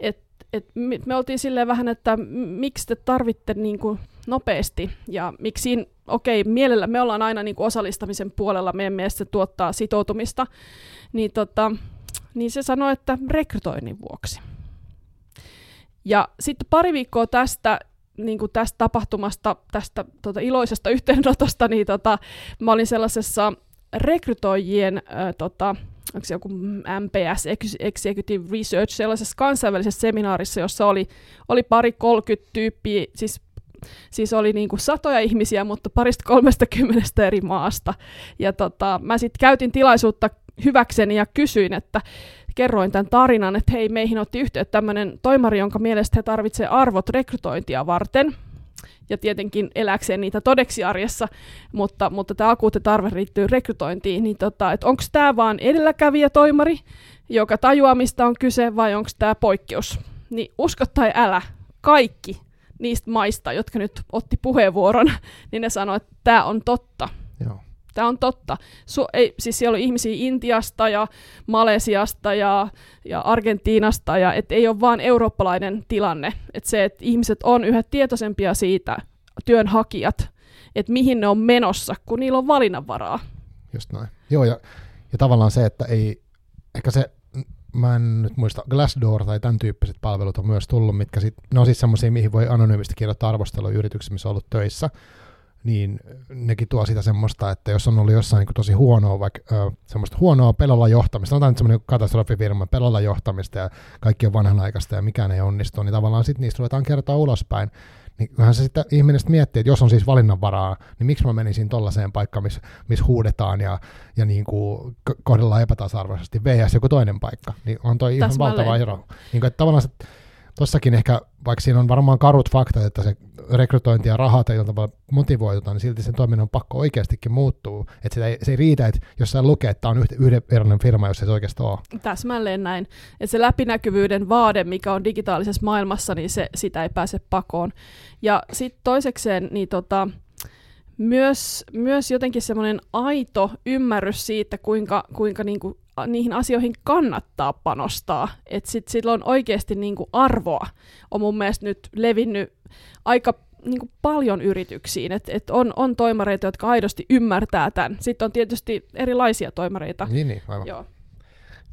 Et, et me oltiin silleen vähän, että miksi te tarvitte niin kuin nopeasti ja miksi, okei, okay, mielellä me ollaan aina niin kuin osallistamisen puolella, meidän mielestä se tuottaa sitoutumista, niin, tota, niin se sanoi, että rekrytoinnin vuoksi. Ja sitten pari viikkoa tästä niin kuin tästä tapahtumasta, tästä tota, iloisesta yhteydenotosta, niin tota, mä olin sellaisessa rekrytoijien, äh, tota, onko se joku MPS, Executive Research, sellaisessa kansainvälisessä seminaarissa, jossa oli, oli pari 30 tyyppiä, siis Siis oli niin kuin satoja ihmisiä, mutta parista kolmesta kymmenestä eri maasta. Ja tota, mä sitten käytin tilaisuutta hyväkseni ja kysyin, että kerroin tämän tarinan, että hei, meihin otti yhteyttä tämmöinen toimari, jonka mielestä he tarvitsevat arvot rekrytointia varten ja tietenkin eläkseen niitä todeksi arjessa, mutta, mutta tämä akuutti tarve liittyy rekrytointiin, niin tota, onko tämä vaan edelläkävijä toimari, joka tajuaa, mistä on kyse, vai onko tämä poikkeus? Niin usko tai älä, kaikki niistä maista, jotka nyt otti puheenvuoron, niin ne sanoivat, että tämä on totta. Tämä on totta. Su- ei, siis siellä on ihmisiä Intiasta ja Malesiasta ja, ja Argentiinasta, ja et ei ole vain eurooppalainen tilanne. Et se, että ihmiset on yhä tietoisempia siitä, työnhakijat, että mihin ne on menossa, kun niillä on valinnanvaraa. Just näin. Joo, ja, ja tavallaan se, että ei, ehkä se mä en nyt muista, Glassdoor tai tämän tyyppiset palvelut on myös tullut, mitkä sit, ne on siis semmoisia, mihin voi anonyymisti kirjoittaa arvostelua yrityksissä, missä on ollut töissä, niin nekin tuo sitä semmoista, että jos on ollut jossain niin tosi huonoa, vaikka ö, semmoista huonoa pelolla johtamista, sanotaan nyt semmoinen katastrofifirma, pelolla johtamista ja kaikki on vanhanaikaista ja mikään ei onnistu, niin tavallaan sitten niistä ruvetaan kertoa ulospäin. Niin kyllähän se sitten ihminen sitten miettii, että jos on siis valinnanvaraa, niin miksi mä menisin tollaiseen paikkaan, missä miss huudetaan ja, ja niin kuin kohdellaan epätasa-arvoisesti VS joku toinen paikka. Niin on toi ihan valtava ero. Niin kuin, että tavallaan tossakin ehkä, vaikka siinä on varmaan karut faktat, että se rekrytointi ja rahat ei tavalla motivoituta, niin silti sen toiminnan pakko oikeastikin muuttuu. Että sitä ei, se ei riitä, että jos sä lukee, että on yhdenvertainen firma, jos se oikeasti ole. Täsmälleen näin. Että se läpinäkyvyyden vaade, mikä on digitaalisessa maailmassa, niin se, sitä ei pääse pakoon. Ja sitten toisekseen, niin tota, myös, myös jotenkin semmoinen aito ymmärrys siitä, kuinka, kuinka niinku niihin asioihin kannattaa panostaa. Että sit sillä on oikeasti niinku arvoa, on mun mielestä nyt levinnyt aika niinku paljon yrityksiin. Et, et on, on toimareita, jotka aidosti ymmärtää tämän. Sitten on tietysti erilaisia toimareita. Niin, niin aivan. Joo.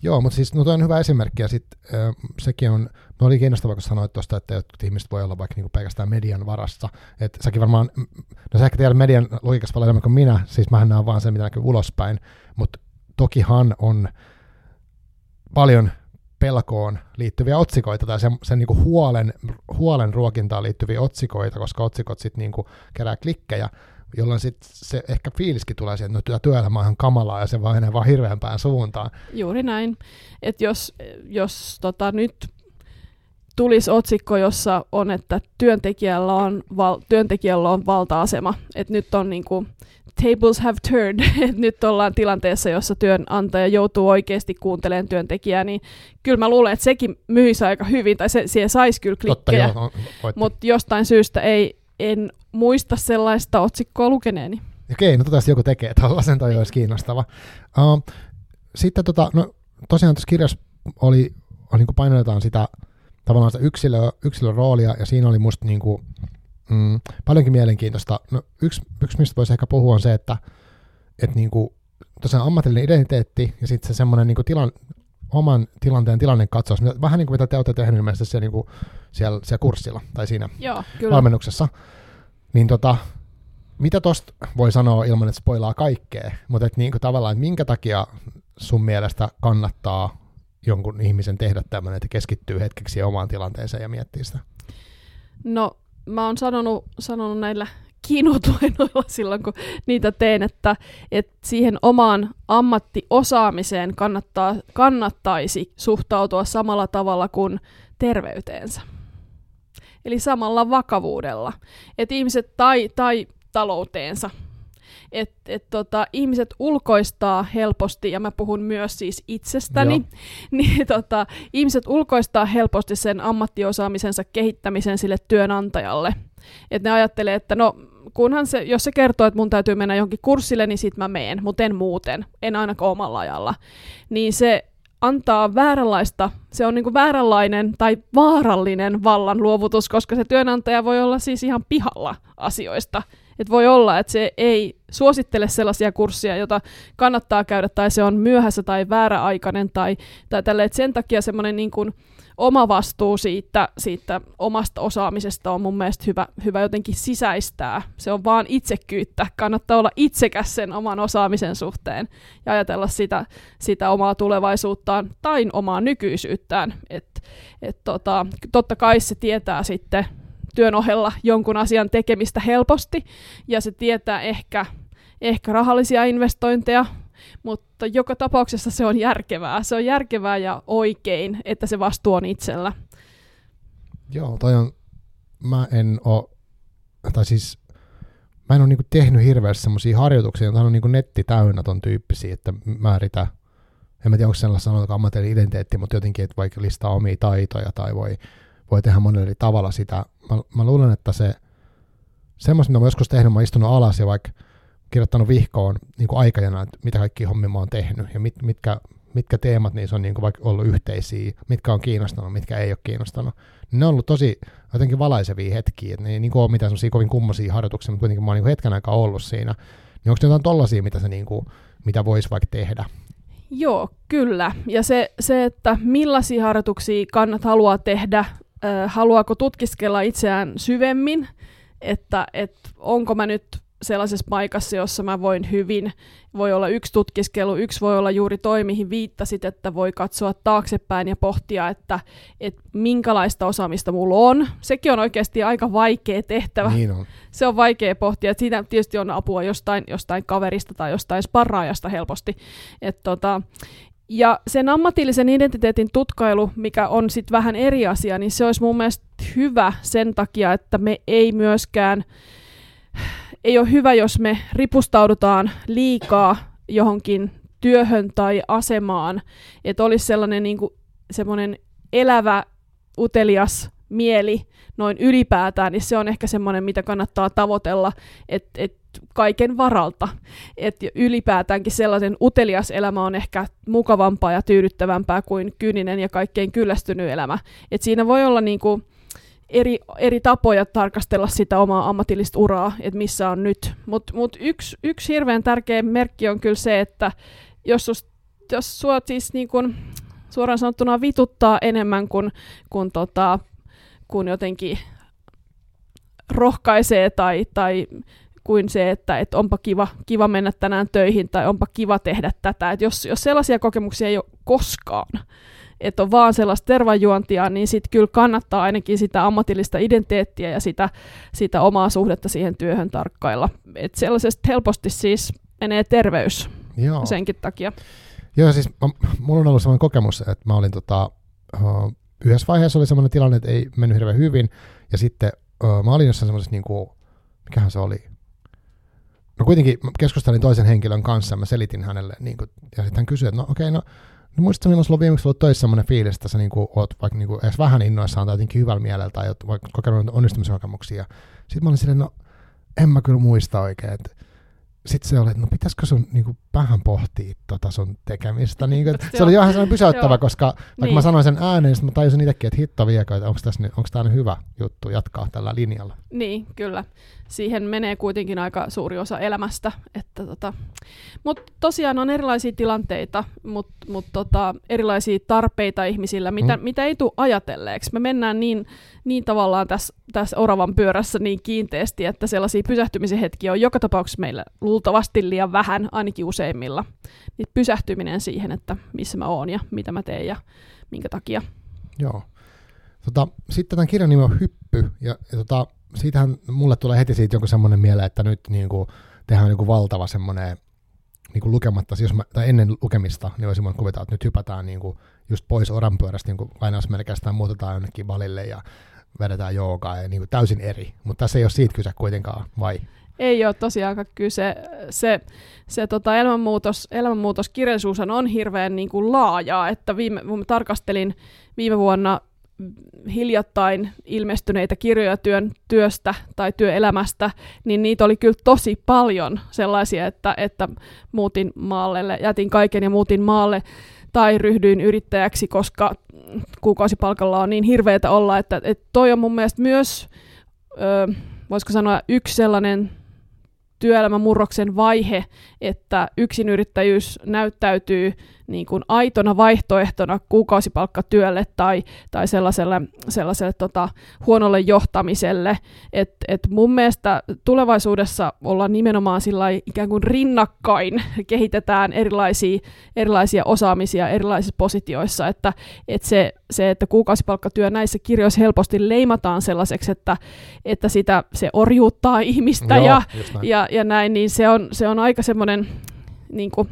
Joo, mutta siis no toi on hyvä esimerkki, ja sitten äh, sekin on, no oli kiinnostavaa, kun sanoit tuosta, että jotkut ihmiset voi olla vaikka niinku pelkästään median varassa. Että säkin varmaan, no sä ehkä tiedät median logiikassa paljon enemmän kuin minä, siis mähän näen vaan sen, mitä näkyy ulospäin, mutta tokihan on paljon pelkoon liittyviä otsikoita tai sen, sen niinku huolen, huolen ruokintaan liittyviä otsikoita, koska otsikot sitten niinku kerää klikkejä, jolloin sit se ehkä fiiliskin tulee siihen, että no, työelämä on ihan kamalaa ja se vaan enää vaan hirveämpään suuntaan. Juuri näin. Että jos, jos tota, nyt tulisi otsikko, jossa on, että työntekijällä on, val, työntekijällä on valta-asema, että nyt on niin kuin, tables have turned, että nyt ollaan tilanteessa, jossa työnantaja joutuu oikeasti kuuntelemaan työntekijää, niin kyllä mä luulen, että sekin myisi aika hyvin, tai se, siihen saisi kyllä klikkejä, mutta jostain syystä ei, en muista sellaista otsikkoa lukeneeni. Okei, no toivottavasti joku tekee tällaisen, toi olisi kiinnostava. Uh, sitten tota, no, tosiaan tuossa kirjassa oli, oli niin painotetaan sitä tavallaan sitä yksilö, yksilön roolia, ja siinä oli musta niin kuin, mm, paljonkin mielenkiintoista. No, yksi, yksi, mistä voisi ehkä puhua, on se, että et niin kuin, tosiaan ammatillinen identiteetti ja sitten se semmoinen niin tilan, oman tilanteen tilannekatsaus, vähän niin kuin mitä te olette tehneet ilmeisesti siellä, niin kuin siellä, siellä kurssilla tai siinä Joo, kyllä. valmennuksessa. Niin tota, mitä tosta voi sanoa ilman, että spoilaa kaikkea, mutta et niin kuin tavallaan, että minkä takia sun mielestä kannattaa jonkun ihmisen tehdä tämmöinen, että keskittyy hetkeksi omaan tilanteeseen ja miettii sitä? No, mä oon sanonut, sanonut näillä kiinutuennoilla silloin, kun niitä teen, että, että siihen omaan ammattiosaamiseen kannattaa, kannattaisi suhtautua samalla tavalla kuin terveyteensä. Eli samalla vakavuudella. Että ihmiset tai, tai talouteensa. Että et tota, ihmiset ulkoistaa helposti, ja mä puhun myös siis itsestäni, Joo. niin tota, ihmiset ulkoistaa helposti sen ammattiosaamisensa kehittämisen sille työnantajalle. Että ne ajattelee, että no kunhan se, jos se kertoo, että mun täytyy mennä johonkin kurssille, niin sit mä meen, mutta en muuten, en ainakaan omalla ajalla. Niin se antaa vääränlaista, se on niinku vääränlainen tai vaarallinen vallan luovutus, koska se työnantaja voi olla siis ihan pihalla asioista. Et voi olla, että se ei suosittele sellaisia kursseja, joita kannattaa käydä, tai se on myöhässä tai vääräaikainen, tai, tai tälle, että sen takia semmoinen niin kuin, oma vastuu siitä, siitä omasta osaamisesta on mun mielestä hyvä, hyvä jotenkin sisäistää. Se on vaan itsekyyttä. Kannattaa olla itsekäs sen oman osaamisen suhteen ja ajatella sitä, sitä omaa tulevaisuuttaan tai omaa nykyisyyttään. Et, et tota, totta kai se tietää sitten työn ohella jonkun asian tekemistä helposti ja se tietää ehkä, ehkä rahallisia investointeja, mutta joka tapauksessa se on järkevää. Se on järkevää ja oikein, että se vastuu on itsellä. Joo, toi on, mä en oo, tai siis mä en ole niinku tehnyt hirveästi semmoisia harjoituksia, jotka on niinku netti täynnä ton tyyppisiä, että määritä, en mä tiedä onko sellaista sanotaan ammatillinen identiteetti, mutta jotenkin, että vaikka listaa omia taitoja tai voi, voi tehdä monella eri tavalla sitä. Mä, mä luulen, että se, semmoista, mitä mä joskus tehnyt, mä oon istunut alas ja vaikka kirjoittanut vihkoon niin aikajana, että mitä kaikki hommia mä oon tehnyt ja mit, mitkä, mitkä teemat niissä on niin kuin vaikka ollut yhteisiä, mitkä on kiinnostanut, mitkä ei ole kiinnostanut. Ne on ollut tosi jotenkin valaisevia hetkiä, että ne ei niin kuin ole mitään sellaisia kovin kummosia harjoituksia, mutta kuitenkin mä oon niin kuin hetken aikaa ollut siinä. Niin onko jotain tollaisia, mitä, se niin kuin, mitä voisi vaikka tehdä? Joo, kyllä. Ja se, se että millaisia harjoituksia kannat haluaa tehdä, haluaako tutkiskella itseään syvemmin, että et onko mä nyt sellaisessa paikassa, jossa mä voin hyvin. Voi olla yksi tutkiskelu, yksi voi olla juuri toi, mihin viittasit, että voi katsoa taaksepäin ja pohtia, että, että minkälaista osaamista mulla on. Sekin on oikeasti aika vaikea tehtävä. Niin on. Se on vaikea pohtia, että siitä tietysti on apua jostain, jostain kaverista tai jostain sparraajasta helposti. Et tota, ja sen ammatillisen identiteetin tutkailu, mikä on sitten vähän eri asia, niin se olisi mun mielestä hyvä sen takia, että me ei myöskään ei ole hyvä, jos me ripustaudutaan liikaa johonkin työhön tai asemaan, että olisi sellainen niin kuin, semmoinen elävä, utelias mieli noin ylipäätään, niin se on ehkä semmoinen, mitä kannattaa tavoitella, että et kaiken varalta. Että ylipäätäänkin sellaisen utelias elämä on ehkä mukavampaa ja tyydyttävämpää kuin kyyninen ja kaikkein kyllästynyt elämä. Et siinä voi olla niinku, eri, eri tapoja tarkastella sitä omaa ammatillista uraa, että missä on nyt. Mutta mut yksi, yksi hirveän tärkeä merkki on kyllä se, että jos, sus, jos sua siis niin kun, suoraan sanottuna vituttaa enemmän kuin kun tota, kun jotenkin rohkaisee tai, tai kuin se, että et onpa kiva, kiva mennä tänään töihin tai onpa kiva tehdä tätä. Et jos, jos sellaisia kokemuksia ei ole koskaan, että on vaan sellaista tervajuontia, niin sitten kyllä kannattaa ainakin sitä ammatillista identiteettiä ja sitä, sitä omaa suhdetta siihen työhön tarkkailla. Et sellaisesta helposti siis menee terveys Joo. senkin takia. Joo, siis mä, mulla on ollut sellainen kokemus, että mä olin tota, uh, yhdessä vaiheessa oli sellainen tilanne, että ei mennyt hirveän hyvin, ja sitten uh, mä olin jossain semmoisessa, niin kuin, mikähän se oli, No kuitenkin keskustelin toisen henkilön kanssa, mä selitin hänelle, niin kuin, ja sitten hän kysyi, että no okei, okay, no No muistatko, milloin sulla on viimeksi ollut töissä sellainen fiilis, että sä niin kuin, oot vaikka niin kuin, edes vähän innoissaan tai jotenkin hyvällä mielellä tai oot vaikka kokenut onnistumisen kokemuksia. Sitten mä olin silleen, no en mä kyllä muista oikein. Sitten se oli, että no pitäisikö sun niin kuin, vähän pohtia tota sun tekemistä. Niin kuin, se oli ihan sellainen pysäyttävä, koska vaikka niin. mä sanoin sen ääneen, niin mä tajusin itsekin, että hitto viekö, että onko tämä nyt hyvä juttu jatkaa tällä linjalla. Niin, kyllä. Siihen menee kuitenkin aika suuri osa elämästä. Että tota. Mutta tosiaan on erilaisia tilanteita, mutta mut tota, erilaisia tarpeita ihmisillä, mitä, mm. mitä ei tule ajatelleeksi. Me mennään niin, niin tavallaan tässä, tässä oravan pyörässä niin kiinteästi, että sellaisia pysähtymisen hetkiä on joka tapauksessa meillä luultavasti liian vähän, ainakin useimmilla. Niin pysähtyminen siihen, että missä mä oon ja mitä mä teen ja minkä takia. Joo. Tota, sitten tämän kirjan nimi on Hyppy, ja, ja tota, siitähän mulle tulee heti siitä joku semmoinen mieleen, että nyt niin kuin, tehdään kuin valtava semmoinen niin kuin lukematta, siis jos mä, tai ennen lukemista, niin voinut kuvitella, että nyt hypätään niin kuin just pois oranpyörästä, niin kuin lainausmerkeistä muutetaan jonnekin valille ja vedetään joogaa ja niin kuin täysin eri. Mutta tässä ei ole siitä kyse kuitenkaan, vai? Ei ole tosiaankaan kyse. Se, se tota elämänmuutos, elämänmuutoskirjallisuus on hirveän niin kuin laajaa, että viime, kun tarkastelin viime vuonna hiljattain ilmestyneitä kirjoja työn työstä tai työelämästä, niin niitä oli kyllä tosi paljon sellaisia, että, että muutin maalle, jätin kaiken ja muutin maalle tai ryhdyin yrittäjäksi, koska kuukausipalkalla on niin hirveätä olla, että, että toi on mun mielestä myös, ö, voisiko sanoa, yksi sellainen työelämän murroksen vaihe, että yksinyrittäjyys näyttäytyy niin kuin aitona vaihtoehtona kuukausipalkkatyölle tai, tai sellaiselle, sellaiselle tota, huonolle johtamiselle. Et, et mun mielestä tulevaisuudessa ollaan nimenomaan sillä ikään kuin rinnakkain, kehitetään erilaisia, erilaisia osaamisia erilaisissa positioissa, että, et se, se, että kuukausipalkkatyö näissä kirjoissa helposti leimataan sellaiseksi, että, että sitä, se orjuuttaa ihmistä Joo, ja, ja, ja näin, niin se on, se on aika semmoinen niin kuin,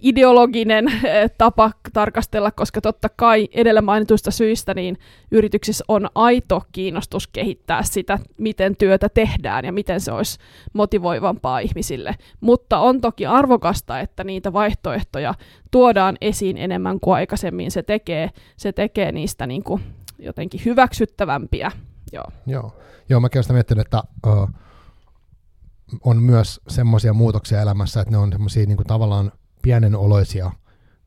ideologinen eh, tapa tarkastella, koska totta kai edellä mainituista syistä niin yrityksissä on aito kiinnostus kehittää sitä, miten työtä tehdään ja miten se olisi motivoivampaa ihmisille. Mutta on toki arvokasta, että niitä vaihtoehtoja tuodaan esiin enemmän kuin aikaisemmin. Se tekee, se tekee niistä niin kuin jotenkin hyväksyttävämpiä. Joo, Joo. Joo mäkin olen sitä miettinyt, että uh, on myös semmoisia muutoksia elämässä, että ne on semmoisia niin tavallaan pienen oloisia,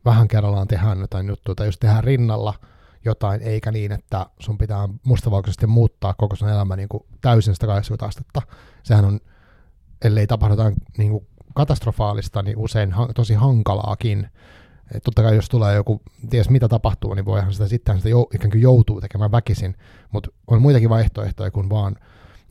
vähän kerrallaan tehdään jotain juttua, tai jos tehdään rinnalla jotain, eikä niin, että sun pitää mustavalkoisesti muuttaa koko sun elämä niin kuin täysin sitä 80 astetta. Sehän on, ellei tapahdu jotain niin kuin katastrofaalista, niin usein ha- tosi hankalaakin. Et totta kai jos tulee joku, ties mitä tapahtuu, niin voihan sitä sitten sitä jou, ikään kuin joutuu tekemään väkisin, mutta on muitakin vaihtoehtoja kuin vaan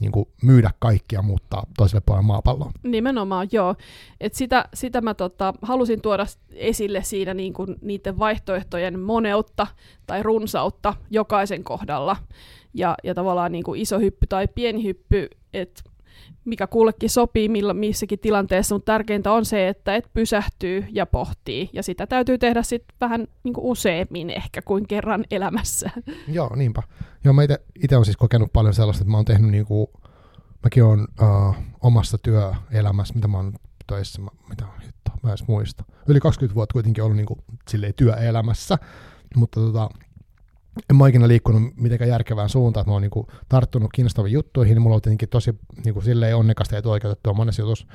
niin kuin myydä kaikkia muuttaa toiselle puolelle maapalloa. Nimenomaan, joo. Et sitä, sitä mä tota, halusin tuoda esille siinä niin kuin niiden vaihtoehtojen moneutta tai runsautta jokaisen kohdalla. Ja, ja tavallaan niin kuin iso hyppy tai pieni hyppy, että mikä kullekin sopii millä, missäkin tilanteessa, mutta tärkeintä on se, että et pysähtyy ja pohtii, ja sitä täytyy tehdä sitten vähän niin kuin useammin ehkä kuin kerran elämässä. Joo, niinpä. Joo, mä itse olen siis kokenut paljon sellaista, että mä oon tehnyt niin kuin, mäkin oon uh, omassa työelämässä, mitä mä oon töissä, mä, mitä hitto, mä edes muista. Yli 20 vuotta kuitenkin ollut niin kuin, silleen työelämässä, mutta tota, en mä ikinä liikkunut mitenkään järkevään suuntaan, että mä oon niinku tarttunut kiinnostaviin juttuihin, niin mulla on tietenkin tosi niinku silleen onnekasta ja etuoikeutettua monessa jutussa,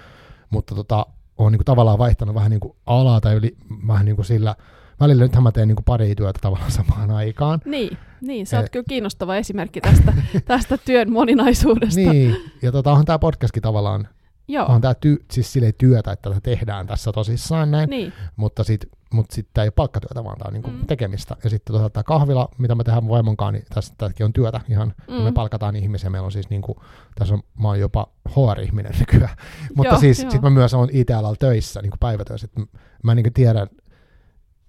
mutta tota, on niinku tavallaan vaihtanut vähän niinku alaa tai yli, vähän niinku sillä, välillä nythän mä teen niinku pari työtä tavallaan samaan aikaan. Niin, niin sä oot e- kyllä kiinnostava esimerkki tästä, tästä työn moninaisuudesta. Niin, ja tota, onhan tämä podcastkin tavallaan Joo. On tämä ty, siis sille työtä, että tätä tehdään tässä tosissaan näin, niin. mutta sitten mut sit tämä ei ole palkkatyötä, vaan tämä on niinku mm. tekemistä. Ja sitten tosiaan tämä kahvila, mitä me tehdään vaimonkaan, niin tässä tämäkin on työtä ihan, mm. me palkataan ihmisiä, meillä on siis niinku, tässä on, mä oon jopa HR-ihminen nykyään, mutta joo, siis sitten mä myös olen IT-alalla töissä, niinku päivätöissä, mä niinku tiedän,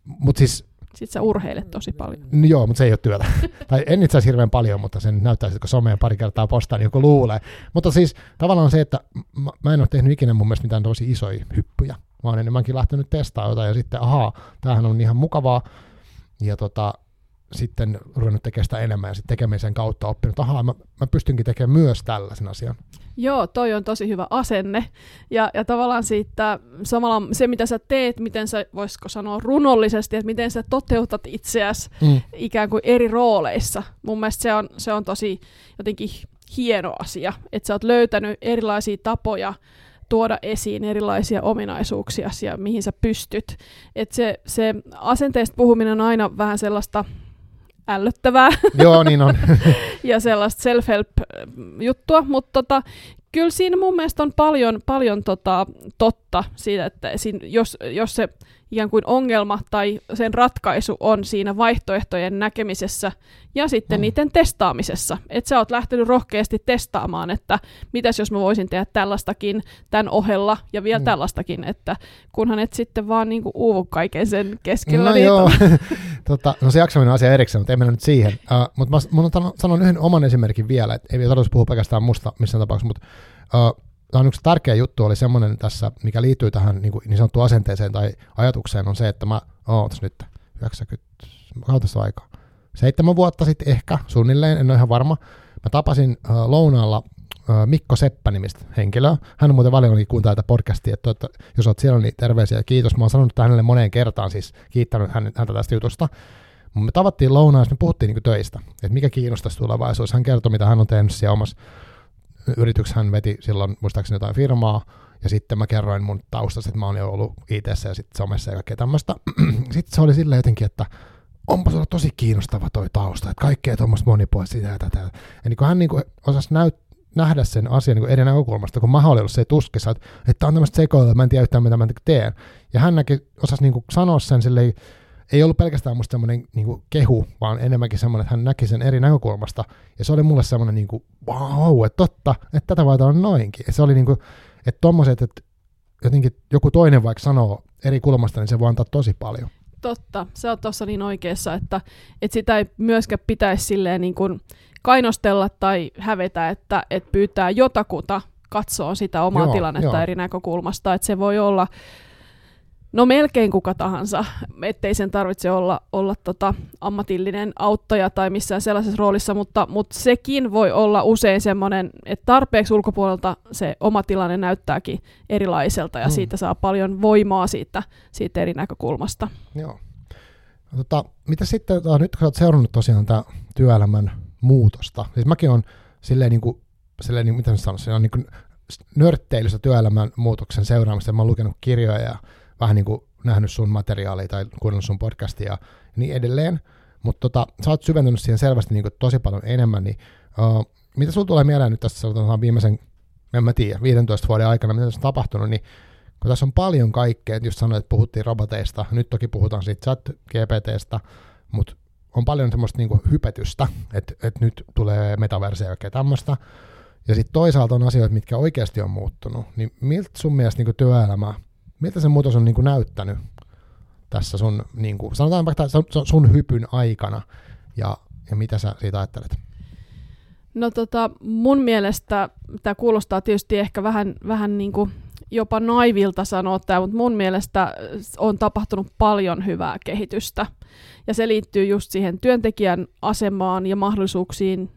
mutta siis sitten sä urheilet tosi paljon. No joo, mutta se ei ole työtä. tai en itse asiassa hirveän paljon, mutta sen näyttää, että kun someen pari kertaa postaa, niin joku luulee. Mutta siis tavallaan se, että mä, mä en ole tehnyt ikinä mun mielestä mitään tosi isoja hyppyjä. Mä oon enemmänkin lähtenyt testaamaan jotain ja sitten ahaa, tämähän on ihan mukavaa. Ja tota, sitten ruvennut tekemään sitä enemmän ja sitten tekemisen kautta oppinut, että ahaa, mä, mä pystynkin tekemään myös tällaisen asian. Joo, toi on tosi hyvä asenne. Ja, ja tavallaan siitä samalla se, mitä sä teet, miten sä, voisiko sanoa runollisesti, että miten sä toteutat itseäsi mm. ikään kuin eri rooleissa. Mun mielestä se on, se on tosi jotenkin hieno asia, että sä oot löytänyt erilaisia tapoja tuoda esiin erilaisia ominaisuuksia ja mihin sä pystyt. Et se, se asenteesta puhuminen on aina vähän sellaista ällöttävää. Joo, niin on. ja sellaista self-help-juttua, mutta tota, kyllä siinä mun mielestä on paljon, paljon tota, totta siitä, että siinä, jos, jos se ikään kuin ongelma tai sen ratkaisu on siinä vaihtoehtojen näkemisessä ja sitten mm. niiden testaamisessa. Että sä oot lähtenyt rohkeasti testaamaan, että mitäs jos mä voisin tehdä tällaistakin tämän ohella ja vielä mm. tällaistakin, että kunhan et sitten vaan niinku uuvu kaiken sen keskellä. No joo, tota, no se jaksaminen on asia erikseen, mutta ei mennä nyt siihen. Uh, mutta mä, mun sanon yhden oman esimerkin vielä, että ei tarvitse puhua pelkästään musta missään tapauksessa, mutta uh, on yksi tärkeä juttu oli semmoinen tässä, mikä liittyy tähän niin, kuin, niin sanottuun asenteeseen tai ajatukseen, on se, että mä, oh, nyt 90, kautta aikaa, seitsemän vuotta sitten ehkä, suunnilleen, en ole ihan varma, mä tapasin äh, lounaalla äh, Mikko Seppä-nimistä henkilöä. Hän on muuten paljon kuuntelee tätä podcastia, että, että jos olet siellä, niin terveisiä ja kiitos. Mä oon sanonut hänelle moneen kertaan, siis kiittänyt häntä tästä jutusta. Me tavattiin lounaassa, me puhuttiin niin töistä, että mikä kiinnostaisi tulevaisuus. Hän kertoi, mitä hän on tehnyt siellä omassa yrityksessä. Hän veti silloin muistaakseni jotain firmaa, ja sitten mä kerroin mun taustasta, että mä oon jo ollut it ja sitten somessa ja kaikkea tämmöistä. sitten se oli silleen jotenkin, että onpa sulla tosi kiinnostava toi tausta, että kaikkea tuommoista monipuolista sitä ja tätä. Ja niin kuin hän niin kuin osasi näyt, nähdä sen asian niin eri näkökulmasta, kun mä olin ollut se tuskissa, että, että on tämmöistä sekoilua, mä en tiedä yhtään mitä mä teen. Ja hän näki, osasi niin sanoa sen silleen, ei ollut pelkästään musta semmoinen niin kuin kehu, vaan enemmänkin semmoinen, että hän näki sen eri näkökulmasta. Ja se oli mulle semmoinen, niin kuin, wow, että totta, että tätä voi olla noinkin. Ja se oli niin kuin, että tommoset, että jotenkin joku toinen vaikka sanoo eri kulmasta, niin se voi antaa tosi paljon. Totta, se on tuossa niin oikeassa, että, että sitä ei myöskään pitäisi silleen niin kuin kainostella tai hävetä, että, että pyytää jotakuta katsoa sitä omaa joo, tilannetta joo. eri näkökulmasta, että se voi olla No melkein kuka tahansa, ettei sen tarvitse olla, olla tota ammatillinen auttaja tai missään sellaisessa roolissa, mutta, mutta sekin voi olla usein semmoinen, että tarpeeksi ulkopuolelta se oma tilanne näyttääkin erilaiselta ja hmm. siitä saa paljon voimaa siitä, siitä eri näkökulmasta. Joo. No, tota, mitä sitten, tota, nyt kun olet seurannut tosiaan tämä työelämän muutosta, siis mäkin olen silleen niin kuin, silleen niin, miten sanoisin, on niin kuin nörtteilystä työelämän muutoksen seuraamista, mä oon lukenut kirjoja ja vähän niin kuin nähnyt sun materiaalia tai kuunnellut sun podcastia ja niin edelleen, mutta tota, sä oot syventynyt siihen selvästi niin kuin tosi paljon enemmän, niin uh, mitä sulla tulee mieleen nyt tässä sanotaan viimeisen, en mä tiedä, 15 vuoden aikana, mitä tässä on tapahtunut, niin kun tässä on paljon kaikkea, just sanoit, että puhuttiin roboteista, nyt toki puhutaan siitä chat GPTstä, mutta on paljon semmoista niinku hypetystä, että, että nyt tulee metaverse ja kaikkea tämmöistä. Ja sitten toisaalta on asioita, mitkä oikeasti on muuttunut. Niin miltä sun mielestä niinku työelämä miltä se muutos on niin kuin näyttänyt tässä sun, niin kuin, sanotaan vaikka sun hypyn aikana, ja, ja mitä sä siitä ajattelet? No tota, mun mielestä tämä kuulostaa tietysti ehkä vähän, vähän niin kuin jopa naivilta sanoa tämä, mutta mun mielestä on tapahtunut paljon hyvää kehitystä. Ja se liittyy just siihen työntekijän asemaan ja mahdollisuuksiin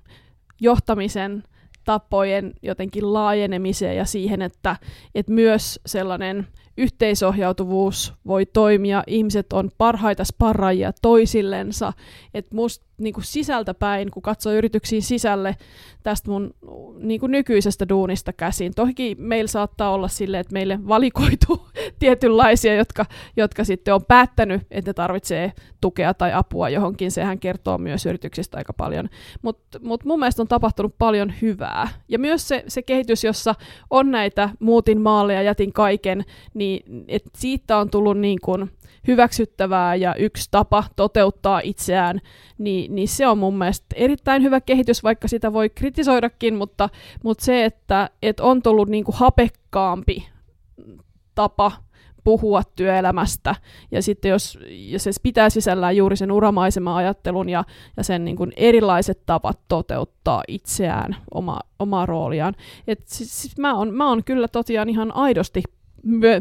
johtamisen tapojen jotenkin laajenemiseen ja siihen, että, että myös sellainen yhteisohjautuvuus voi toimia, ihmiset on parhaita sparraajia toisillensa, että musta niin kuin sisältäpäin, kun katsoo yrityksiin sisälle tästä mun niin kuin nykyisestä duunista käsin. Toki meillä saattaa olla sille, että meille valikoituu tietynlaisia, jotka, jotka sitten on päättänyt, että ne tarvitsee tukea tai apua johonkin. Sehän kertoo myös yrityksistä aika paljon. Mutta mut mun mielestä on tapahtunut paljon hyvää. Ja myös se, se kehitys, jossa on näitä muutin maalle ja jätin kaiken, niin et siitä on tullut niin kuin hyväksyttävää ja yksi tapa toteuttaa itseään, niin, niin se on mun mielestä erittäin hyvä kehitys, vaikka sitä voi kritisoidakin, mutta, mutta se, että, että on tullut niin kuin hapekkaampi tapa puhua työelämästä. Ja sitten jos, jos se pitää sisällään juuri sen uramaiseman ajattelun ja, ja sen niin kuin erilaiset tavat toteuttaa itseään, oma, omaa rooliaan. Et siis, siis mä, on, mä on kyllä tosiaan ihan aidosti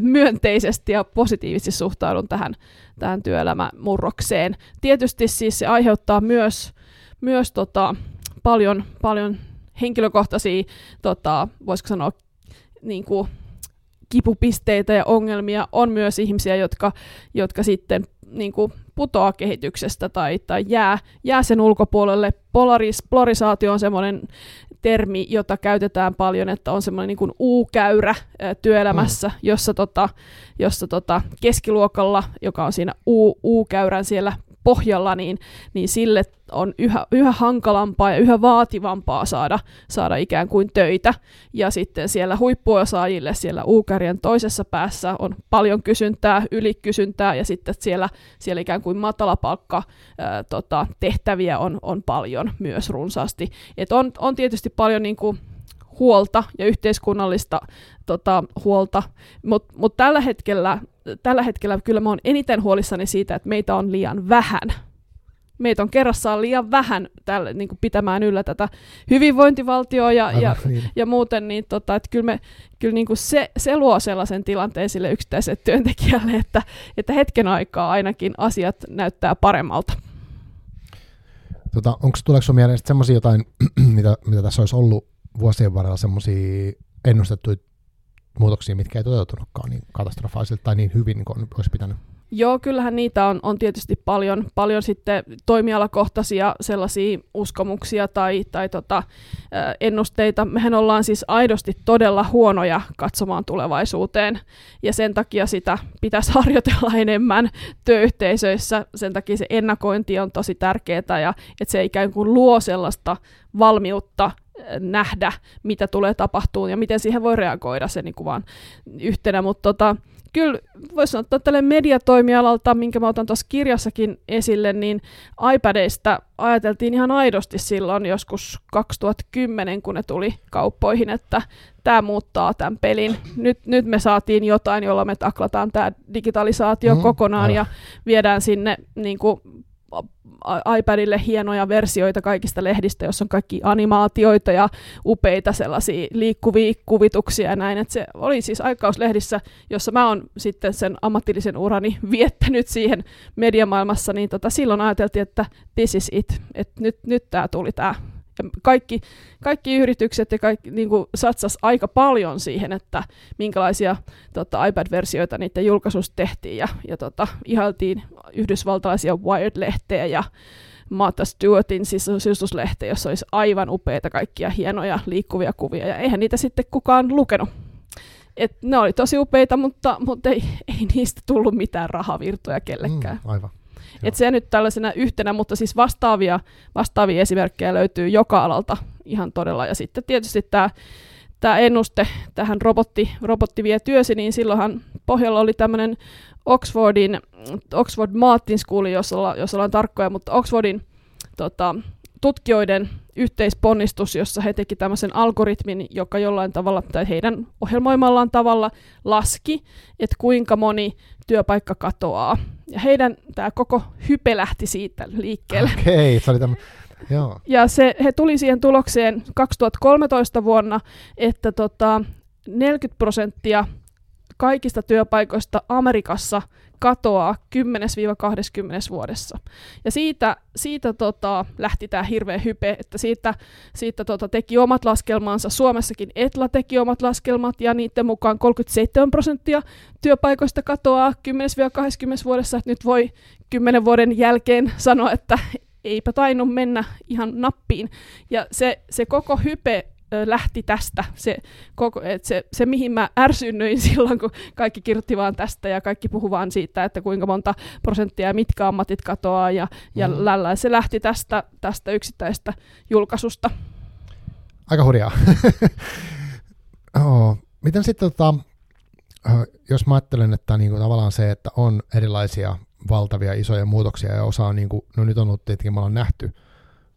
myönteisesti ja positiivisesti suhtaudun tähän, tähän työelämämurrokseen. Tietysti siis se aiheuttaa myös, myös tota, paljon, paljon henkilökohtaisia, tota, voisiko sanoa, niin kuin, kipupisteitä ja ongelmia. On myös ihmisiä, jotka, jotka sitten niin kuin, putoaa kehityksestä tai, tai jää, jää sen ulkopuolelle. Polaris, polarisaatio on semmoinen termi, jota käytetään paljon, että on semmoinen niin U-käyrä työelämässä, mm. jossa, tota, jossa tota, keskiluokalla, joka on siinä U, U-käyrän siellä pohjalla, niin, niin sille on yhä, yhä hankalampaa ja yhä vaativampaa saada, saada ikään kuin töitä. Ja sitten siellä huippuosaajille siellä Uukärien toisessa päässä on paljon kysyntää, ylikysyntää ja sitten siellä, siellä ikään kuin matalapalkka ää, tota, tehtäviä on, on paljon myös runsaasti. Et on, on tietysti paljon niin kuin, huolta ja yhteiskunnallista tota, huolta, mutta mut tällä, hetkellä, tällä hetkellä kyllä mä oon eniten huolissani siitä, että meitä on liian vähän meitä on kerrassaan liian vähän tälle, niin kuin pitämään yllä tätä hyvinvointivaltioa ja, ja, niin. ja muuten, niin tota, että kyllä, me, kyllä niin kuin se, se luo sellaisen tilanteen sille yksittäiselle työntekijälle, että, että hetken aikaa ainakin asiat näyttää paremmalta. Tota, onko tuleeko sinulle mieleen semmoisia jotain, mitä, mitä tässä olisi ollut vuosien varrella semmoisia ennustettuja muutoksia, mitkä ei toteutunutkaan niin katastrofaalisesti tai niin hyvin kuin olisi pitänyt? Joo, kyllähän niitä on, on tietysti paljon, paljon sitten toimialakohtaisia sellaisia uskomuksia tai, tai tota, ennusteita. Mehän ollaan siis aidosti todella huonoja katsomaan tulevaisuuteen ja sen takia sitä pitäisi harjoitella enemmän työyhteisöissä. Sen takia se ennakointi on tosi tärkeää ja että se ikään kuin luo sellaista valmiutta nähdä, mitä tulee tapahtumaan ja miten siihen voi reagoida se niin kuin vaan yhtenä, mutta tota, kyllä voisi sanoa, että tälle mediatoimialalta, minkä mä otan tuossa kirjassakin esille, niin iPadeista ajateltiin ihan aidosti silloin joskus 2010, kun ne tuli kauppoihin, että tämä muuttaa tämän pelin. Nyt, nyt me saatiin jotain, jolla me taklataan tämä digitalisaatio mm, kokonaan ja viedään sinne niin kuin, iPadille hienoja versioita kaikista lehdistä, jossa on kaikki animaatioita ja upeita sellaisia liikkuvia kuvituksia ja näin. Et se oli siis aikauslehdissä, jossa mä oon sitten sen ammatillisen urani viettänyt siihen mediamaailmassa, niin tota, silloin ajateltiin, että this is it, että nyt, nyt tämä tuli tämä kaikki, kaikki yritykset ja kaikki, niin kuin satsas aika paljon siihen, että minkälaisia tota, iPad-versioita niiden julkaisusta tehtiin ja, ja tota, ihailtiin yhdysvaltalaisia Wired-lehteä ja Martha Stewartin sisustuslehteä, jossa olisi aivan upeita kaikkia hienoja liikkuvia kuvia ja eihän niitä sitten kukaan lukenut. Et ne oli tosi upeita, mutta, mutta ei, ei niistä tullut mitään rahavirtoja kellekään. Mm, aivan. Et se nyt tällaisena yhtenä, mutta siis vastaavia, vastaavia esimerkkejä löytyy joka alalta ihan todella. Ja sitten tietysti tämä tämä ennuste tähän robotti, robotti vie työsi, niin silloinhan pohjalla oli tämmöinen Oxfordin, Oxford Martin School, jos, olla, jos ollaan tarkkoja, mutta Oxfordin tota, tutkijoiden yhteisponnistus, jossa he teki tämmöisen algoritmin, joka jollain tavalla, tai heidän ohjelmoimallaan tavalla laski, että kuinka moni työpaikka katoaa. Ja heidän tämä koko hype lähti siitä liikkeelle. Okei, okay, se oli tämä. Joo. Ja se, he tuli siihen tulokseen 2013 vuonna, että tota, 40 prosenttia kaikista työpaikoista Amerikassa katoaa 10-20 vuodessa. Ja siitä, siitä tota, lähti tämä hirveä hype, että siitä, siitä tota, teki omat laskelmansa. Suomessakin Etla teki omat laskelmat, ja niiden mukaan 37 prosenttia työpaikoista katoaa 10-20 vuodessa. Että nyt voi 10 vuoden jälkeen sanoa, että eipä tainnut mennä ihan nappiin. Ja se, se koko hype lähti tästä. Se, koko, et se, se, mihin mä ärsynyin silloin, kun kaikki kirjoitti vaan tästä ja kaikki puhu vaan siitä, että kuinka monta prosenttia ja mitkä ammatit katoaa ja, ja mm. lällä. Se lähti tästä, tästä yksittäistä julkaisusta. Aika hurjaa. oh, miten sitten, tota, jos mä ajattelen, että niinku tavallaan se, että on erilaisia valtavia isoja muutoksia ja osa on, niinku, no nyt on ollut tietenkin, me ollaan nähty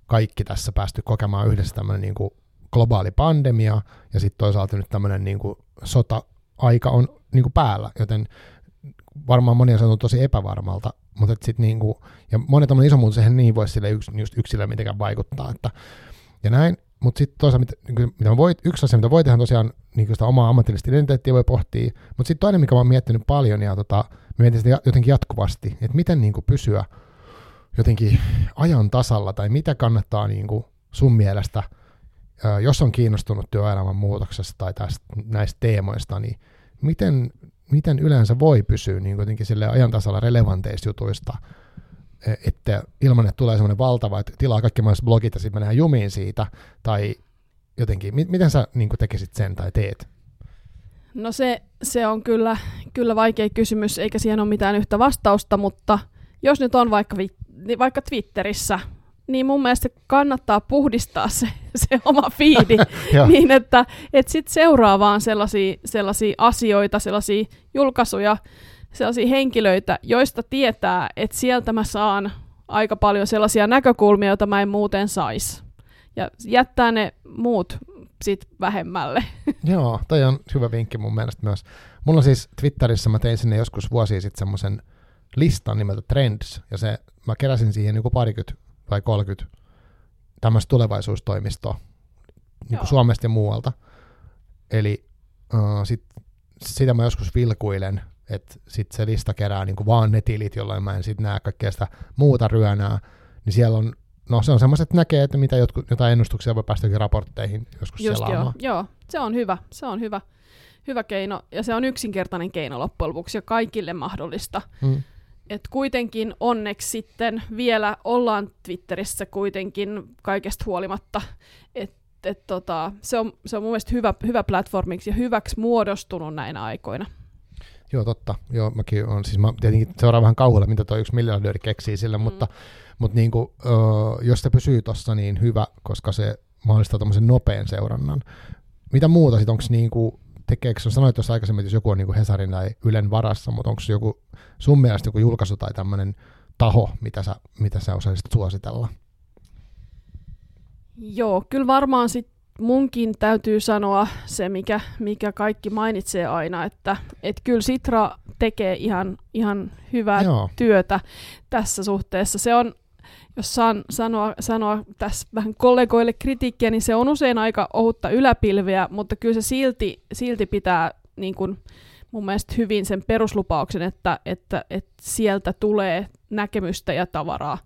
kaikki tässä päästy kokemaan yhdessä tämmöinen niinku globaali pandemia ja sitten toisaalta nyt tämmöinen niin sota-aika on niin kuin päällä, joten varmaan moni on tosi epävarmalta, mutta sit niin kuin, ja monet tämmöinen iso muutos, eihän niin voi sille yks, just yksilölle mitenkään vaikuttaa, että, ja näin, mutta sitten toisaalta, mitä, mitä voi, yksi asia, mitä voi tehdä, on tosiaan niin sitä omaa ammatillista identiteettiä voi pohtia, mutta sitten toinen, mikä mä oon miettinyt paljon, ja tota, mietin sitä jotenkin jatkuvasti, että miten niin kuin pysyä jotenkin ajan tasalla, tai mitä kannattaa niin kuin sun mielestä – jos on kiinnostunut työelämän muutoksesta tai tästä, näistä teemoista, niin miten, miten yleensä voi pysyä niin kuitenkin sille ajan tasalla relevanteista jutuista, e, että ilman, että tulee semmoinen valtava, että tilaa kaikki mahdolliset blogit ja sitten mennään jumiin siitä, tai jotenkin, miten sä niin tekisit sen tai teet? No se, se on kyllä, kyllä vaikea kysymys, eikä siihen ole mitään yhtä vastausta, mutta jos nyt on vaikka, vaikka Twitterissä niin mun mielestä kannattaa puhdistaa se, se oma fiidi niin, että et sit seuraa vaan sellaisia, sellaisia asioita, sellaisia julkaisuja, sellaisia henkilöitä, joista tietää, että sieltä mä saan aika paljon sellaisia näkökulmia, joita mä en muuten saisi. Ja jättää ne muut sit vähemmälle. Joo, toi on hyvä vinkki mun mielestä myös. Mulla on siis Twitterissä, mä tein sinne joskus vuosia sitten semmoisen listan nimeltä Trends, ja se, mä keräsin siihen niin parikymmentä vai 30 tämmöistä tulevaisuustoimistoa niin kuin Suomesta ja muualta. Eli uh, sit, sitä mä joskus vilkuilen, että sit se lista kerää niin kuin vaan ne tilit, jolloin mä en sitten näe kaikkea sitä muuta ryönää, niin siellä on No se on semmoiset, että näkee, että mitä jotkut, jotain ennustuksia voi päästä raportteihin joskus Just selaamaan. Joo, joo, se on hyvä. Se on hyvä, hyvä keino ja se on yksinkertainen keino loppujen lopuksi ja kaikille mahdollista. Hmm. Et kuitenkin onneksi sitten vielä ollaan Twitterissä kuitenkin kaikesta huolimatta, että et tota, se, on, se on mun mielestä hyvä, hyvä platformiksi ja hyväksi muodostunut näinä aikoina. Joo, totta. Joo, mäkin on, siis mä tietenkin seuraan vähän kauhulla, mitä tuo yksi miljardööri keksii sille, mm. mutta, mutta niin kuin, jos se pysyy tuossa, niin hyvä, koska se mahdollistaa tämmöisen nopean seurannan. Mitä muuta sitten, onko niin kuin, tekeekö, sanoit tuossa aikaisemmin, että jos joku on niin kuin Hesarin tai Ylen varassa, mutta onko joku sun mielestä joku julkaisu tai tämmöinen taho, mitä sä, mitä sä osaisit suositella? Joo, kyllä varmaan sit munkin täytyy sanoa se, mikä, mikä kaikki mainitsee aina, että et kyllä Sitra tekee ihan, ihan hyvää Joo. työtä tässä suhteessa. Se on, jos saan sanoa, sanoa tässä vähän kollegoille kritiikkiä, niin se on usein aika ohutta yläpilveä, mutta kyllä se silti, silti pitää niin kuin, mun mielestä hyvin sen peruslupauksen, että, että, että sieltä tulee näkemystä ja tavaraa.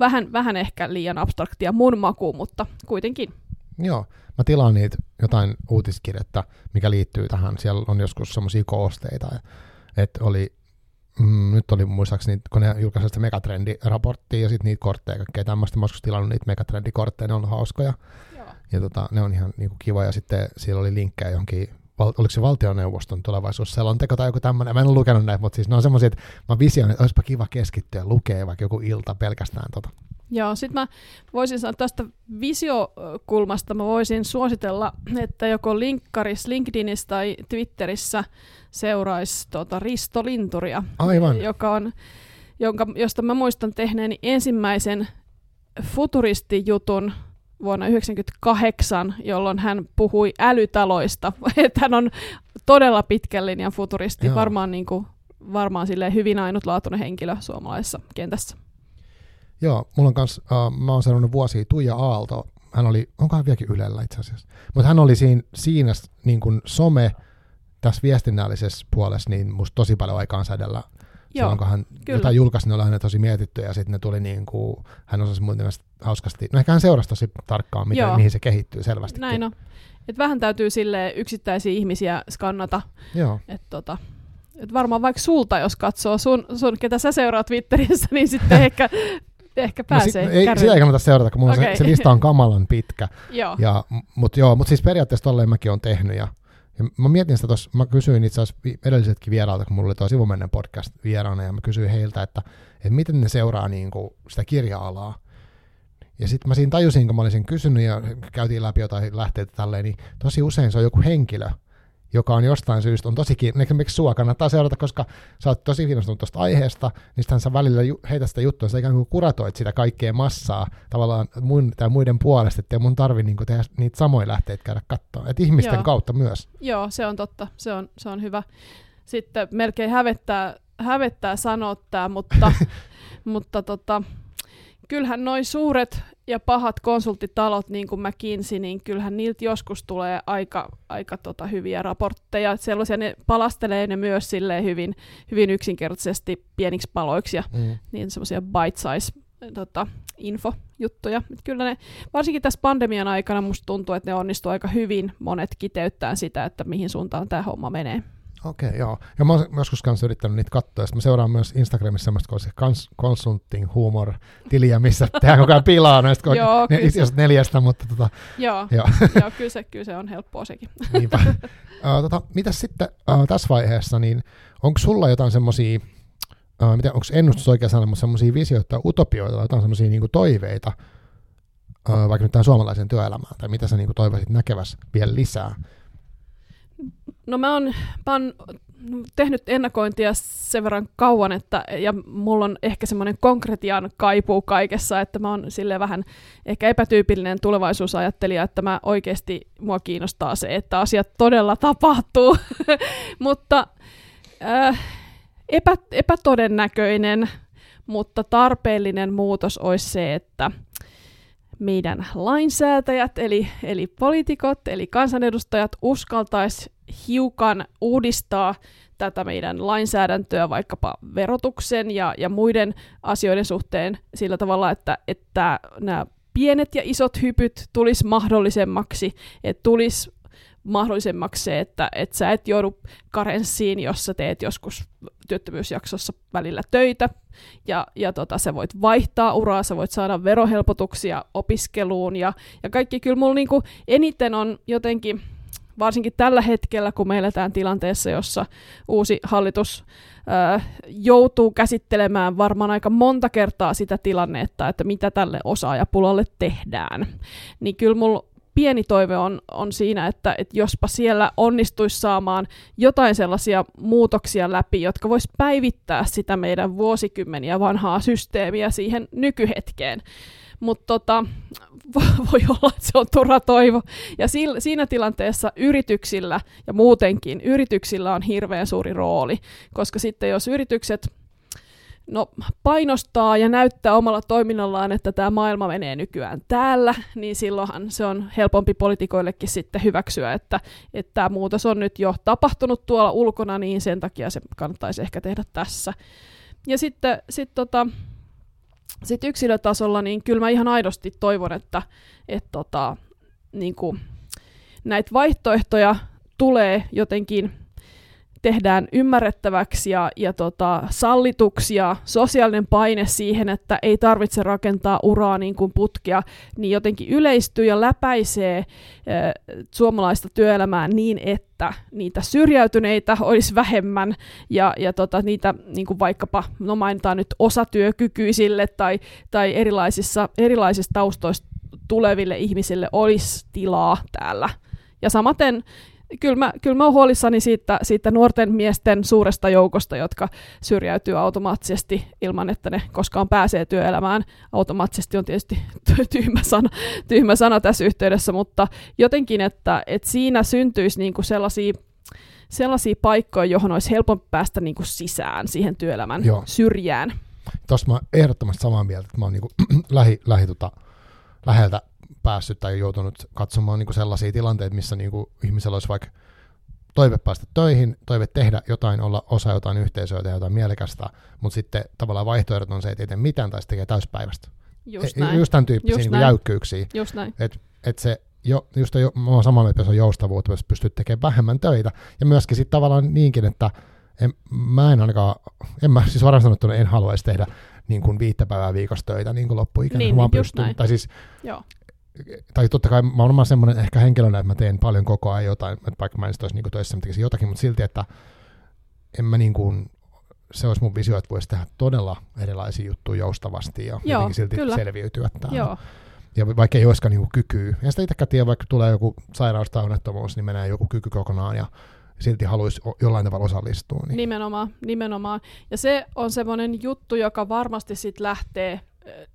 Vähän, vähän ehkä liian abstraktia mun makuun, mutta kuitenkin. Joo, mä tilaan niitä jotain uutiskirjettä, mikä liittyy tähän. Siellä on joskus semmoisia koosteita, että oli, mm, nyt oli muistaakseni, kun ne julkaisivat sitä megatrendiraporttia ja sitten niitä kortteja, kaikkea tämmöistä. Mä joskus tilannut niitä megatrendikortteja, ne on hauskoja. Joo. Ja tota, ne on ihan niinku kiva, ja sitten siellä oli linkkejä johonkin val, oliko se valtioneuvoston tulevaisuusselonteko tai joku tämmöinen, mä en ole lukenut näitä, mutta siis ne on semmoisia, että mä visioin, että olisipa kiva keskittyä lukee vaikka joku ilta pelkästään tota. Joo, sitten mä voisin sanoa tästä visiokulmasta, mä voisin suositella, että joko linkkaris LinkedInissä tai Twitterissä seuraisi tota Risto Linturia, Aivan. joka on, jonka, josta mä muistan tehneeni ensimmäisen futuristijutun vuonna 1998, jolloin hän puhui älytaloista. että hän on todella pitkän linjan futuristi, Joo. varmaan, niin kuin, varmaan hyvin ainutlaatuinen henkilö suomalaisessa kentässä. Joo, mulla on kans, uh, mä oon sanonut vuosia Tuija Aalto, hän oli, onkohan vieläkin Ylellä itse asiassa, mutta hän oli siinä, siinä niin kuin some tässä viestinnällisessä puolessa niin musta tosi paljon aikaansädellä Joo, silloin kun hän kyllä. jotain julkaisi, ne oli hänet tosi mietitty ja sitten ne tuli niin kuin, hän osasi mun mielestä hauskasti, no ehkä hän seurasi tosi tarkkaan, miten, mihin se kehittyy selvästi. Näin on. Et vähän täytyy sille yksittäisiä ihmisiä skannata. Joo. Et tota, et varmaan vaikka sulta, jos katsoo sun, sun ketä sä seuraat Twitterissä, niin sitten ehkä, ehkä pääsee no sit, ei, Sitä ei kannata seurata, kun okay. se, se, lista on kamalan pitkä. joo. Ja, mutta joo, mutta siis periaatteessa tolleen mäkin olen tehnyt ja ja mä mietin sitä tuossa, mä kysyin itse asiassa edellisetkin vieraalta, kun mulla oli tuo sivumennen podcast vieraana, ja mä kysyin heiltä, että, että miten ne seuraa niin kuin sitä kirja-alaa. Ja sitten mä siinä tajusin, kun mä olisin kysynyt ja käytiin läpi jotain lähteitä tälleen, niin tosi usein se on joku henkilö, joka on jostain syystä, on tosi kiinnostunut, esimerkiksi sua kannattaa seurata, koska sä oot tosi kiinnostunut tuosta aiheesta, niin sitten sä välillä ju- heitä sitä juttua, sä ikään kuin kuratoit sitä kaikkea massaa tavallaan mun tai muiden puolesta, ettei mun tarvi niin tehdä niitä samoja lähteitä käydä katsoa, että ihmisten Joo. kautta myös. Joo, se on totta, se on, se on hyvä. Sitten melkein hävettää, hävettää sanoa tämä, mutta, mutta tota, kyllähän noin suuret ja pahat konsulttitalot, niin kuin McKinsey, niin kyllähän niiltä joskus tulee aika, aika tota hyviä raportteja. Sellaisia ne palastelee ne myös silleen hyvin, hyvin yksinkertaisesti pieniksi paloiksi ja mm. niin semmoisia bite-size tota, infojuttuja. Et kyllä ne, varsinkin tässä pandemian aikana musta tuntuu, että ne onnistuu aika hyvin monet kiteyttää sitä, että mihin suuntaan tämä homma menee. Okei, okay, joo. Ja mä oon joskus kanssa yrittänyt niitä katsoa, ja mä seuraan myös Instagramissa semmoista kuin se consulting humor tiliä, missä tehdään koko ajan pilaa noista joo, ne, se... neljästä, mutta tota, joo, joo. joo kyllä, se, kyllä se on helppoa sekin. Niinpä. uh, tota, mitä sitten uh, tässä vaiheessa, niin onko sulla jotain semmoisia, uh, onko ennustus oikein sana, mutta semmoisia visioita tai utopioita, jotain semmoisia niinku toiveita, uh, vaikka nyt tähän suomalaiseen työelämään, tai mitä sä niinku toivoisit näkevässä vielä lisää? No mä oon, mä oon tehnyt ennakointia sen verran kauan, että, ja mulla on ehkä semmoinen konkretian kaipuu kaikessa, että mä oon sille vähän ehkä epätyypillinen tulevaisuusajattelija, että mä oikeasti mua kiinnostaa se, että asiat todella tapahtuu. Mutta äh, epä, epätodennäköinen, mutta tarpeellinen muutos olisi se, että meidän lainsäätäjät, eli, eli poliitikot, eli kansanedustajat uskaltaisi hiukan uudistaa tätä meidän lainsäädäntöä vaikkapa verotuksen ja, ja muiden asioiden suhteen sillä tavalla, että, että nämä pienet ja isot hypyt tulisi mahdollisemmaksi, että tulisi mahdollisemmaksi se, että, että sä et joudu karenssiin, jos sä teet joskus työttömyysjaksossa välillä töitä, ja, ja tota, sä voit vaihtaa uraa, sä voit saada verohelpotuksia opiskeluun, ja, ja kaikki kyllä mulla niinku eniten on jotenkin, varsinkin tällä hetkellä, kun me eletään tilanteessa, jossa uusi hallitus ö, joutuu käsittelemään varmaan aika monta kertaa sitä tilannetta, että mitä tälle osaajapulalle tehdään, niin kyllä mulla pieni toive on, on siinä, että, että jospa siellä onnistuisi saamaan jotain sellaisia muutoksia läpi, jotka vois päivittää sitä meidän vuosikymmeniä vanhaa systeemiä siihen nykyhetkeen. Mutta tota, voi olla, että se on turha toivo. Ja siinä tilanteessa yrityksillä ja muutenkin yrityksillä on hirveän suuri rooli, koska sitten jos yritykset no, painostaa ja näyttää omalla toiminnallaan, että tämä maailma menee nykyään täällä, niin silloinhan se on helpompi poliitikoillekin sitten hyväksyä, että, että tämä muutos on nyt jo tapahtunut tuolla ulkona, niin sen takia se kannattaisi ehkä tehdä tässä. Ja sitten sit tota, sit yksilötasolla, niin kyllä mä ihan aidosti toivon, että et tota, niin näitä vaihtoehtoja tulee jotenkin tehdään ymmärrettäväksi ja, ja tota, sallituksi ja sosiaalinen paine siihen, että ei tarvitse rakentaa uraa niin kuin putkea, niin jotenkin yleistyy ja läpäisee äh, suomalaista työelämää niin, että niitä syrjäytyneitä olisi vähemmän ja, ja tota, niitä niin kuin vaikkapa, no mainitaan nyt osatyökykyisille tai, tai erilaisissa, erilaisista taustoista tuleville ihmisille olisi tilaa täällä. Ja samaten kyllä mä, kyllä mä oon huolissani siitä, siitä nuorten miesten suuresta joukosta, jotka syrjäytyy automaattisesti ilman, että ne koskaan pääsee työelämään. Automaattisesti on tietysti tyhmä sana, tyhmä sana tässä yhteydessä, mutta jotenkin, että, että siinä syntyisi niinku sellaisia sellaisia paikkoja, johon olisi helpompi päästä niinku sisään siihen työelämän Joo. syrjään. Tuosta mä ehdottomasti samaa mieltä, että mä oon niinku lähi, lähi tota, läheltä päässyt tai joutunut katsomaan niin kuin sellaisia tilanteita, missä niin kuin ihmisellä olisi vaikka toive päästä töihin, toive tehdä jotain, olla osa jotain yhteisöä, tehdä jotain mielekästä, mutta sitten tavallaan vaihtoehdot on se, että ei tee mitään tai tekee täyspäivästä. Just, e, näin. just tämän tyyppisiä just niin jäykkyyksiä. Just näin. Et, et se, jo, just jo, mä oon samaa mieltä, että se on joustavuutta, jos pystyt tekemään vähemmän töitä. Ja myöskin sitten tavallaan niinkin, että en, mä en ainakaan, en mä siis varmaan sanottuna en haluaisi tehdä niin kuin viittä päivää viikossa töitä niin kuin loppuikäinen, niin, vaan niin, pystyn. Tai siis, Joo tai totta kai mä olen semmoinen ehkä henkilönä, että mä teen paljon koko ajan jotain, että vaikka mä en olisi niin töissä, mä tekisin jotakin, mutta silti, että en mä niin kuin, se olisi mun visio, että voisi tehdä todella erilaisia juttuja joustavasti ja Joo, silti kyllä. selviytyä täällä. Joo. Ja vaikka ei olisikaan niin kykyä. Ja sitä itsekään tiedä, vaikka tulee joku sairaus tai onnettomuus, niin menee joku kyky kokonaan ja silti haluaisi jollain tavalla osallistua. Niin. Nimenomaan, nimenomaan. Ja se on semmoinen juttu, joka varmasti sitten lähtee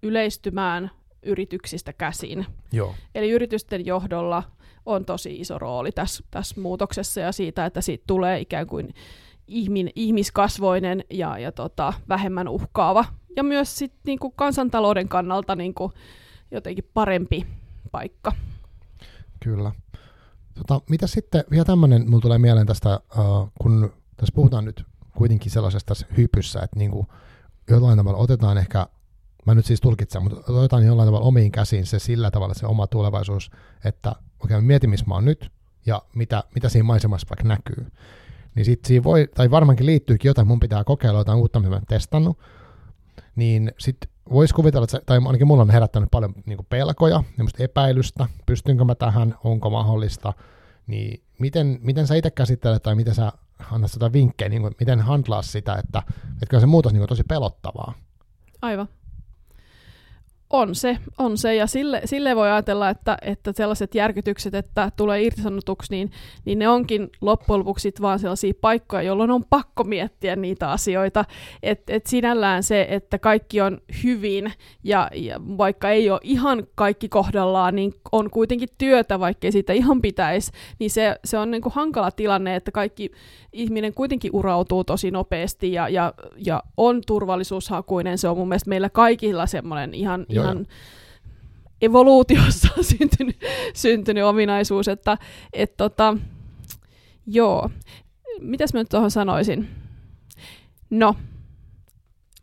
yleistymään yrityksistä käsin. Joo. Eli yritysten johdolla on tosi iso rooli tässä, tässä muutoksessa ja siitä, että siitä tulee ikään kuin ihmin, ihmiskasvoinen ja, ja tota, vähemmän uhkaava. Ja myös sit, niin kuin kansantalouden kannalta niin kuin, jotenkin parempi paikka. Kyllä. Tota, mitä sitten, vielä tämmöinen, mulla tulee mieleen tästä, uh, kun tässä puhutaan nyt kuitenkin sellaisesta hypyssä, että niin kuin jollain tavalla otetaan ehkä mä nyt siis tulkitsen, mutta otetaan jollain tavalla omiin käsiin se sillä tavalla se oma tulevaisuus, että okei, okay, mietin, missä mä oon nyt, ja mitä, mitä siinä maisemassa vaikka näkyy. Niin sit siinä voi, tai varmaankin liittyykin jotain, mun pitää kokeilla jotain uutta, mitä mä en testannut, niin sitten voisi kuvitella, että se, tai ainakin mulla on herättänyt paljon niin pelkoja, epäilystä, pystynkö mä tähän, onko mahdollista, niin miten, miten sä itse käsittelet, tai miten sä annat sitä vinkkejä, niin kuin, miten handlaa sitä, että, että se muutos niin tosi pelottavaa. Aivan On se, on se. Ja sille, sille voi ajatella, että, että sellaiset järkytykset, että tulee irtisanotuksi, niin, niin ne onkin loppujen lopuksi vaan sellaisia paikkoja, jolloin on pakko miettiä niitä asioita. Että et sinällään se, että kaikki on hyvin ja, ja vaikka ei ole ihan kaikki kohdallaan, niin on kuitenkin työtä, vaikka ei siitä ihan pitäisi, niin se, se on niin kuin hankala tilanne, että kaikki ihminen kuitenkin urautuu tosi nopeasti ja, ja, ja on turvallisuushakuinen. Se on mun mielestä meillä kaikilla semmoinen ihan, Joo, ihan evoluutiossa syntynyt, syntynyt ominaisuus, että et tota, joo. Mitäs mä nyt tuohon sanoisin? No,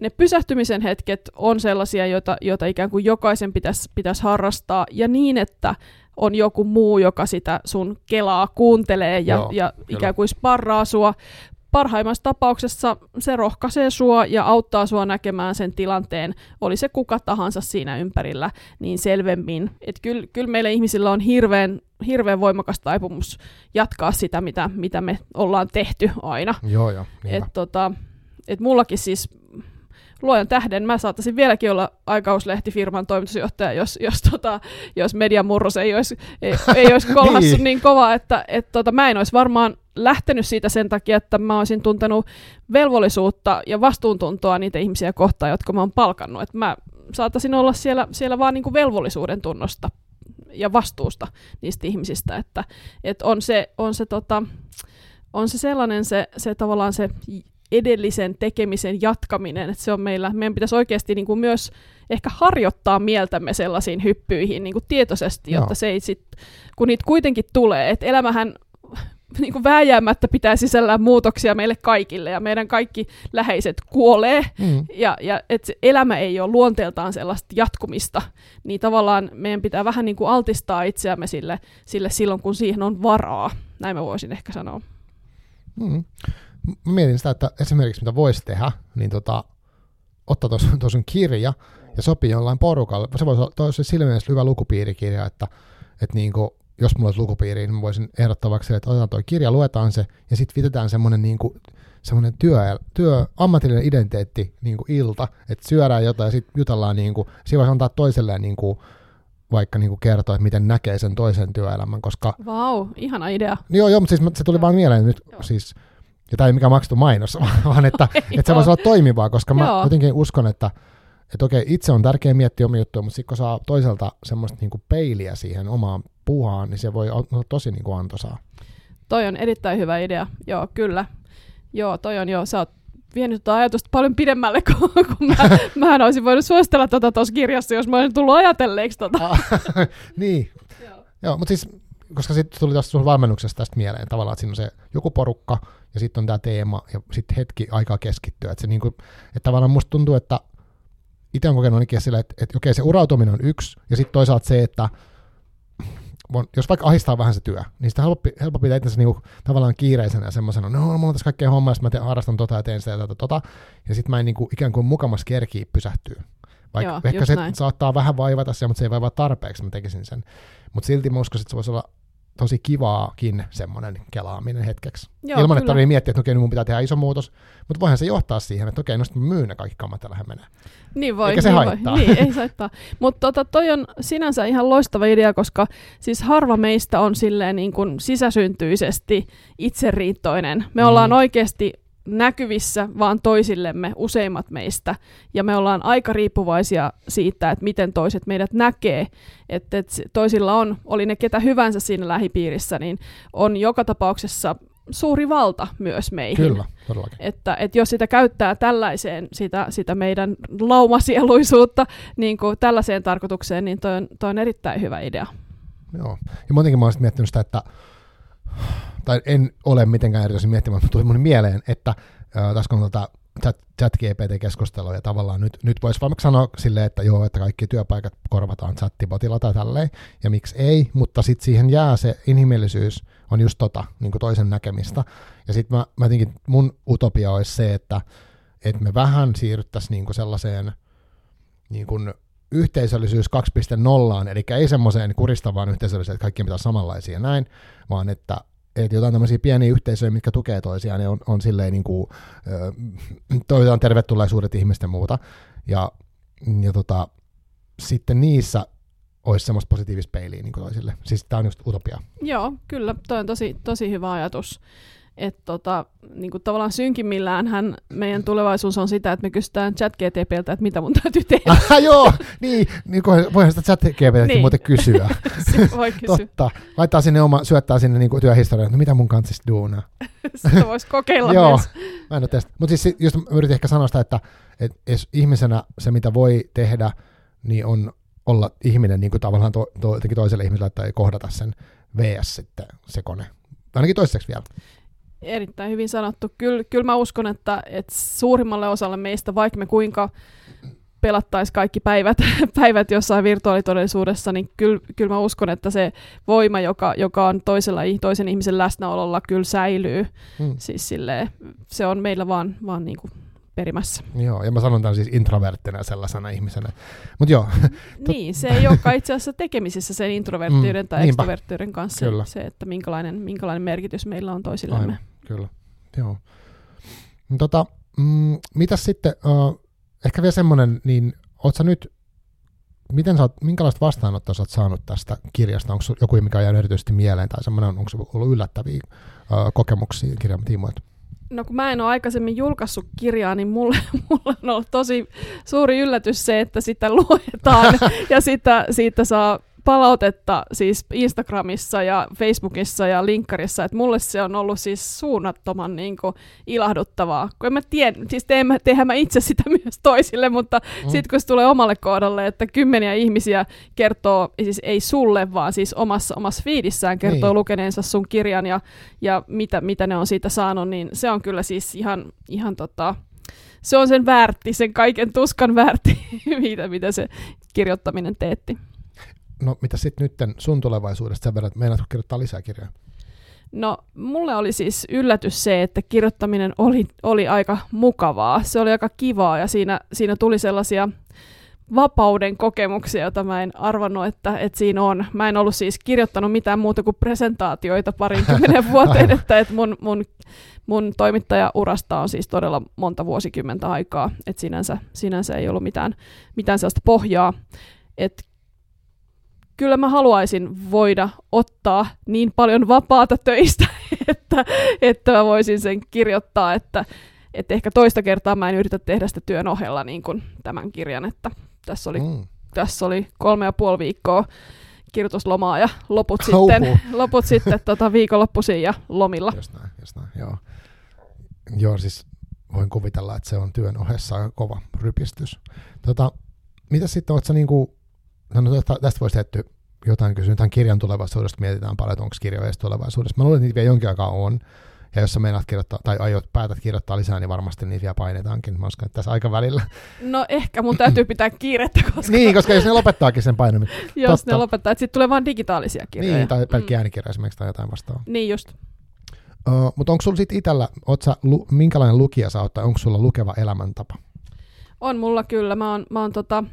ne pysähtymisen hetket on sellaisia, joita, joita ikään kuin jokaisen pitäisi pitäisi harrastaa, ja niin, että on joku muu, joka sitä sun kelaa kuuntelee ja, Joo, ja ikään kuin sparraa sua. Parhaimmassa tapauksessa se rohkaisee sua ja auttaa sua näkemään sen tilanteen, oli se kuka tahansa siinä ympärillä, niin selvemmin. Että kyllä, kyllä meillä ihmisillä on hirveän, hirveän voimakas taipumus jatkaa sitä, mitä, mitä me ollaan tehty aina. Joo, joo. Et, tota, et mullakin siis luojan tähden mä saattaisin vieläkin olla aikauslehtifirman toimitusjohtaja, jos, jos, tota, jos median murros ei olisi, ei, ei olisi kolhassu niin. niin kova, että et, tota, mä en olisi varmaan lähtenyt siitä sen takia, että mä olisin tuntenut velvollisuutta ja vastuuntuntoa niitä ihmisiä kohtaan, jotka mä oon palkannut. Et mä saattaisin olla siellä, siellä vaan niin velvollisuuden tunnosta ja vastuusta niistä ihmisistä, että et on se, on se, tota, on se sellainen se, se tavallaan se edellisen tekemisen jatkaminen, että se on meillä, meidän pitäisi oikeasti niin kuin myös ehkä harjoittaa mieltämme sellaisiin hyppyihin niin kuin tietoisesti, jotta Joo. se ei sit, kun niitä kuitenkin tulee, että elämähän niin kuin vääjäämättä pitää sisällään muutoksia meille kaikille, ja meidän kaikki läheiset kuolee, mm. ja, ja että elämä ei ole luonteeltaan sellaista jatkumista, niin tavallaan meidän pitää vähän niin kuin altistaa itseämme sille, sille silloin, kun siihen on varaa. Näin mä voisin ehkä sanoa. Mm mä mietin sitä, että esimerkiksi mitä voisi tehdä, niin tota, ottaa tuossa kirja ja sopii jollain porukalle. Se voisi olla mielessä hyvä lukupiirikirja, että, että niin kuin, jos mulla olisi lukupiiri, niin mä voisin ehdottaa vaikka että otetaan tuo kirja, luetaan se, ja sitten vitetään semmoinen niin kuin, semmoinen työ, työ, ammatillinen identiteetti niin kuin ilta, että syödään jotain ja sitten jutellaan, niin kuin, siinä voisi antaa toiselleen niin kuin, vaikka niin kuin kertoa, että miten näkee sen toisen työelämän, koska... Vau, wow, ihana idea. Joo, joo, mutta siis se tuli vaan mieleen nyt, joo. siis ja tämä ei mikään maksettu mainos, vaan että, että se voisi olla toimivaa, koska mä Joo. jotenkin uskon, että, että okei, itse on tärkeä miettiä omia juttuja, mutta sitten kun saa toiselta semmoista niin kuin peiliä siihen omaan puuhaan, niin se voi olla tosi niin kuin antoisaa. Toi on erittäin hyvä idea, joo, kyllä. Joo, toi on jo, sä oot vienyt tuota ajatusta paljon pidemmälle, kuin, mä, mä olisin voinut suositella tuota tuossa kirjassa, jos mä olisin tullut ajatelleeksi tota. Ah, niin, joo. joo mutta siis koska sitten tuli tuosta sun valmennuksesta tästä mieleen tavallaan, että siinä on se joku porukka, ja sitten on tämä teema, ja sitten hetki aikaa keskittyä. Että, se niinku, että tavallaan musta tuntuu, että itse on kokenut ainakin sillä, että, että okei, se urautuminen on yksi, ja sitten toisaalta se, että jos vaikka ahistaa vähän se työ, niin sitä helppo, helppo pitää itsensä niinku, tavallaan kiireisenä ja semmoisena, no mulla on tässä kaikkea hommaa, mä teen, harrastan tota ja teen sitä ja tota, tota ja sitten mä en niinku, ikään kuin mukamas kerkii pysähtyä. Vaikka Joo, ehkä se näin. saattaa vähän vaivata se, mutta se ei vaivaa tarpeeksi, mä tekisin sen. Mutta silti mä uskoisin, että se voisi olla tosi kivaakin semmoinen kelaaminen hetkeksi. Joo, Ilman, kyllä. että tarvitsee miettiä, että okei, nyt mun pitää tehdä iso muutos, mutta voihan se johtaa siihen, että okei, no sitten myyn ne kaikki kammat menee. Niin voi. Eikä se niin haittaa. Voi. Niin, ei se haittaa. Mutta tota, toi on sinänsä ihan loistava idea, koska siis harva meistä on silleen niin kuin sisäsyntyisesti itseriittoinen. Me mm. ollaan oikeasti näkyvissä vaan toisillemme, useimmat meistä, ja me ollaan aika riippuvaisia siitä, että miten toiset meidät näkee, että et toisilla on, oli ne ketä hyvänsä siinä lähipiirissä, niin on joka tapauksessa suuri valta myös meihin. Kyllä, todellakin. Että, että jos sitä käyttää tällaiseen, sitä, sitä meidän laumasieluisuutta niin kuin tällaiseen tarkoitukseen, niin toi on, toi on erittäin hyvä idea. Joo, ja muutenkin mä olisin miettinyt sitä, että tai en ole mitenkään erityisen miettimään, mutta tuli mun mieleen, että äh, tässä kun tota chat, chat GPT-keskustelua ja tavallaan nyt, nyt voisi vaikka sanoa silleen, että joo, että kaikki työpaikat korvataan chattibotilla tai tälleen, ja miksi ei, mutta sitten siihen jää se inhimillisyys, on just tota, niin kuin toisen näkemistä. Ja sitten mä, mä jotenkin, mun utopia olisi se, että, että me vähän siirryttäisiin niin kuin sellaiseen niin kuin yhteisöllisyys 2.0, eli ei semmoiseen kuristavaan yhteisölliseen, että kaikkien pitää samanlaisia näin, vaan että että jotain tämmöisiä pieniä yhteisöjä, mitkä tukee toisiaan, niin on, on silleen niin kuin, toivotaan tervetulleisuudet ihmisten muuta. Ja, ja tota, sitten niissä olisi semmoista positiivista peiliä niin toisille. Siis tämä on just utopia. Joo, kyllä, toi on tosi, tosi hyvä ajatus. Että tota, niin kuin tavallaan synkimmillään hän, meidän tulevaisuus on sitä, että me kysytään chat GTPltä, että mitä mun täytyy tehdä. Ah, joo, niin, niin voihan sitä chat GTPltä niin. muuten kysyä. voi kysyä. Totta. Laittaa sinne oma, syöttää sinne niin työhistoriaan, että no mitä mun kanssa duunaa. Sitä voisi kokeilla Joo, myös. mä en ole Mutta siis just yritin ehkä sanoa sitä, että, että ihmisenä se, mitä voi tehdä, niin on olla ihminen niin kuin tavallaan to, to, toiselle ihmiselle tai kohdata sen VS sitten se kone. Ainakin toiseksi vielä. Erittäin hyvin sanottu. Kyllä, kyllä mä uskon, että, että suurimmalle osalle meistä, vaikka me kuinka pelattaisiin kaikki päivät, päivät jossain virtuaalitodellisuudessa, niin kyllä, kyllä mä uskon, että se voima, joka, joka on toisella, toisen ihmisen läsnäololla, kyllä säilyy. Hmm. Siis silleen, se on meillä vaan, vaan niin kuin perimässä. Joo, ja mä sanon tämän siis introverttina sellaisena ihmisenä. Mut joo. niin, se ei olekaan itse asiassa tekemisissä sen introverttiyden mm, tai niinpä. extroverttiyden kanssa kyllä. se, että minkälainen, minkälainen merkitys meillä on toisillemme. Aivan, kyllä, joo. Tota, mm, mitäs sitten, uh, ehkä vielä semmoinen, niin oot sä nyt, miten sä oot, minkälaista vastaanottoa sä oot saanut tästä kirjasta? Onko joku, mikä on jäänyt erityisesti mieleen, tai semmoinen, onko ollut yllättäviä uh, kokemuksia kirjan tiimoilta? No kun mä en ole aikaisemmin julkaissut kirjaa, niin mulle, mulle on ollut tosi suuri yllätys se, että sitä luetaan ja sitä, siitä saa palautetta siis Instagramissa ja Facebookissa ja linkkarissa, että mulle se on ollut siis suunnattoman niin kuin, ilahduttavaa. Kun en mä tiedä, siis teen, mä itse sitä myös toisille, mutta mm. sitten kun se tulee omalle kohdalle, että kymmeniä ihmisiä kertoo, siis ei sulle, vaan siis omassa, omassa fiidissään kertoo niin. lukeneensa sun kirjan ja, ja mitä, mitä ne on siitä saanut, niin se on kyllä siis ihan, ihan tota, se on sen väärti, sen kaiken tuskan väärti, mitä, mitä se kirjoittaminen teetti. No mitä sitten nyt sun tulevaisuudesta sen verran, että meinaatko kirjoittaa lisää kirjoja? No mulle oli siis yllätys se, että kirjoittaminen oli, oli aika mukavaa. Se oli aika kivaa ja siinä, siinä tuli sellaisia vapauden kokemuksia, joita mä en arvannut, että, että siinä on. Mä en ollut siis kirjoittanut mitään muuta kuin presentaatioita parinkymmenen vuoteen, että, että mun, mun, mun toimittajaurasta on siis todella monta vuosikymmentä aikaa, että sinänsä, sinänsä ei ollut mitään, mitään sellaista pohjaa. Et kyllä mä haluaisin voida ottaa niin paljon vapaata töistä, että, että mä voisin sen kirjoittaa, että, että ehkä toista kertaa mä en yritä tehdä sitä työn ohella niin kuin tämän kirjan, että tässä oli, mm. tässä oli kolme ja puoli viikkoa kirjoituslomaa ja loput sitten, loput sitten tota, viikonloppuisin ja lomilla. Just näin, just näin, joo. Joo, siis voin kuvitella, että se on työn ohessa kova rypistys. Tota, mitä sitten, oletko niinku no, no tästä voisi tehty jotain kysyä, tämän kirjan tulevaisuudesta mietitään paljon, että onko kirjoja tulevaisuudessa. Mä luulen, että niitä vielä jonkin aikaa on, ja jos sä meinaat kirjoittaa, tai aiot päätät kirjoittaa lisää, niin varmasti niitä vielä painetaankin. Mä uskon, että tässä aikavälillä. No ehkä mun täytyy pitää kiirettä, koska... niin, koska jos ne lopettaakin sen painamisen. jos Totta. ne lopettaa, että sitten tulee vain digitaalisia kirjoja. Niin, tai pelkkiä mm. äänikirjoja esimerkiksi tai jotain vastaavaa. Niin just. Uh, mutta onko sulla sitten itsellä, sä, lu, minkälainen lukija sä oot, tai onko sulla lukeva elämäntapa? On mulla kyllä. Mä oon, mä oon tota,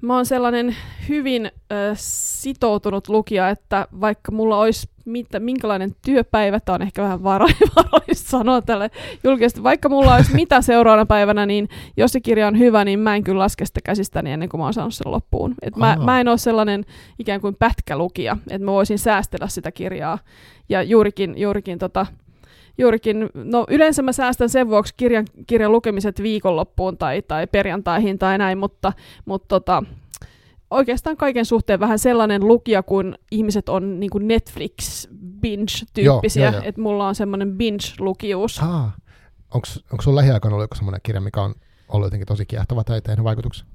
Mä oon sellainen hyvin ö, sitoutunut lukija, että vaikka mulla olisi mitä, minkälainen työpäivä, tämä on ehkä vähän varoista sanoa tälle julkisesti, vaikka mulla olisi mitä seuraavana päivänä, niin jos se kirja on hyvä, niin mä en kyllä laske sitä käsistäni ennen kuin mä oon saanut sen loppuun. Et mä, mä en ole sellainen ikään kuin pätkälukija, että mä voisin säästellä sitä kirjaa. Ja juurikin, juurikin tota, juurikin, no yleensä mä säästän sen vuoksi kirjan, kirjan lukemiset viikonloppuun tai, tai perjantaihin tai näin, mutta, mutta tota, oikeastaan kaiken suhteen vähän sellainen lukija, kun ihmiset on niin kuin Netflix binge-tyyppisiä, että mulla on semmoinen binge-lukijuus. Ah, onko sun lähiaikoina ollut joku semmoinen kirja, mikä on ollut jotenkin tosi kiehtova tai tehnyt vaikutuksen?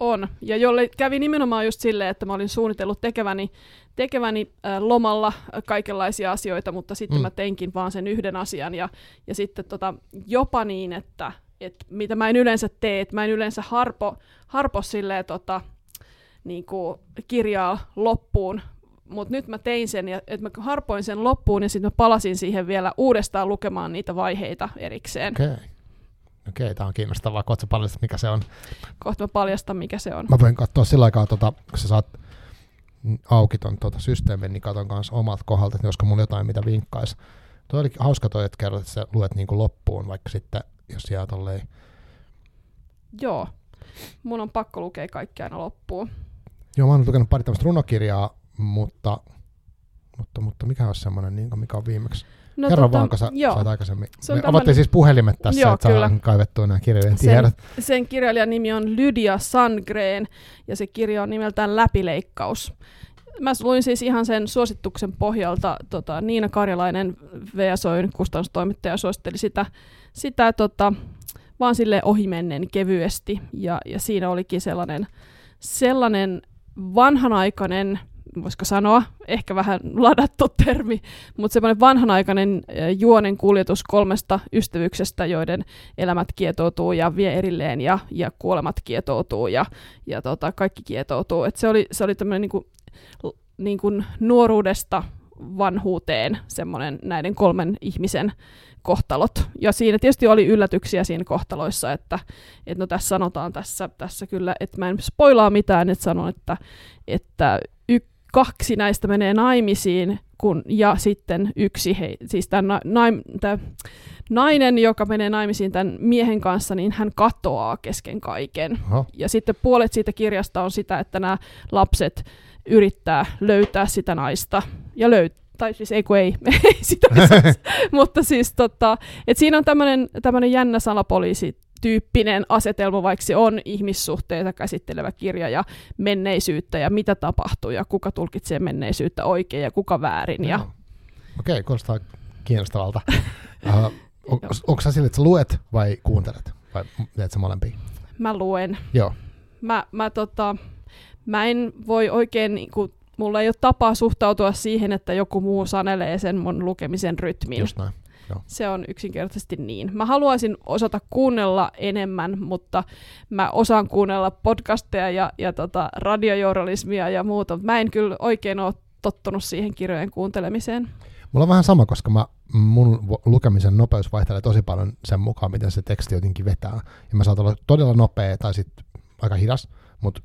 On. Ja jolle kävi nimenomaan just silleen, että mä olin suunnitellut tekeväni, tekeväni äh, lomalla kaikenlaisia asioita, mutta sitten mm. mä teinkin vaan sen yhden asian. Ja, ja sitten tota, jopa niin, että et mitä mä en yleensä tee, että mä en yleensä harpo, harpo silleen, tota, niin kuin kirjaa loppuun, mutta nyt mä tein sen, ja, että mä harpoin sen loppuun, ja sitten mä palasin siihen vielä uudestaan lukemaan niitä vaiheita erikseen. Okay. Okei, tämä on kiinnostavaa. Kohta paljasta, mikä se on. Kohta mä paljastan, mikä se on. Mä voin katsoa sillä aikaa, tota, kun sä saat auki ton tota, systeemin, niin katon kanssa omat kohdalta, että olisiko mulla jotain, mitä vinkkaisi. Tuo oli hauska toi, että kerrot, että sä luet niin kuin loppuun, vaikka sitten, jos jää tolleen... Joo. mun on pakko lukea kaikki aina loppuun. Joo, mä oon lukenut pari tämmöistä runokirjaa, mutta, mutta, mutta mikä on semmoinen, niin mikä on viimeksi? No, Kerro tota, vaan, kun sä, joo. aikaisemmin. Se Me tämmönen... siis puhelimet tässä, joo, että saa kaivettua nämä kirjojen tiedot. Sen, sen kirjailijan nimi on Lydia Sandgren, ja se kirja on nimeltään Läpileikkaus. Mä luin siis ihan sen suosituksen pohjalta, tota, Niina Karjalainen, VSOin kustannustoimittaja, suositteli sitä, sitä tota, vaan sille ohimennen kevyesti, ja, ja siinä olikin sellainen, sellainen vanhanaikainen voisiko sanoa, ehkä vähän ladattu termi, mutta semmoinen vanhanaikainen juonen kuljetus kolmesta ystävyksestä, joiden elämät kietoutuu ja vie erilleen ja, ja kuolemat kietoutuu ja, ja tota, kaikki kietoutuu. Et se oli, se oli tämmöinen niin kuin, niin kuin nuoruudesta vanhuuteen semmoinen näiden kolmen ihmisen kohtalot. Ja siinä tietysti oli yllätyksiä siinä kohtaloissa, että, että no tässä sanotaan tässä, tässä kyllä, että mä en spoilaa mitään, että sanon, että, että kaksi näistä menee naimisiin, kun, ja sitten yksi, he, siis tämä na, nainen, joka menee naimisiin tämän miehen kanssa, niin hän katoaa kesken kaiken. Oho. Ja sitten puolet siitä kirjasta on sitä, että nämä lapset yrittää löytää sitä naista, ja löytää tai siis ei kun ei, ei sitä mutta siis tota, että siinä on tämmöinen jännä salapoliisi tyyppinen asetelma, vaikka se on ihmissuhteita käsittelevä kirja ja menneisyyttä ja mitä tapahtuu ja kuka tulkitsee menneisyyttä oikein ja kuka väärin. Ja... Okei, okay, kuulostaa kiinnostavalta. uh, on, onko sä sille, että sä luet vai kuuntelet? Vai teet sä molempia? Mä luen. Joo. Mä, mä, tota, mä en voi oikein, niin kuin, mulla ei ole tapaa suhtautua siihen, että joku muu sanelee sen mun lukemisen rytmin. Just näin. Joo. Se on yksinkertaisesti niin. Mä haluaisin osata kuunnella enemmän, mutta mä osaan kuunnella podcasteja ja, ja tota radiojournalismia ja muuta. Mä en kyllä oikein ole tottunut siihen kirjojen kuuntelemiseen. Mulla on vähän sama, koska mä, mun lukemisen nopeus vaihtelee tosi paljon sen mukaan, miten se teksti jotenkin vetää. Ja mä saatan olla todella nopea tai sitten aika hidas, mutta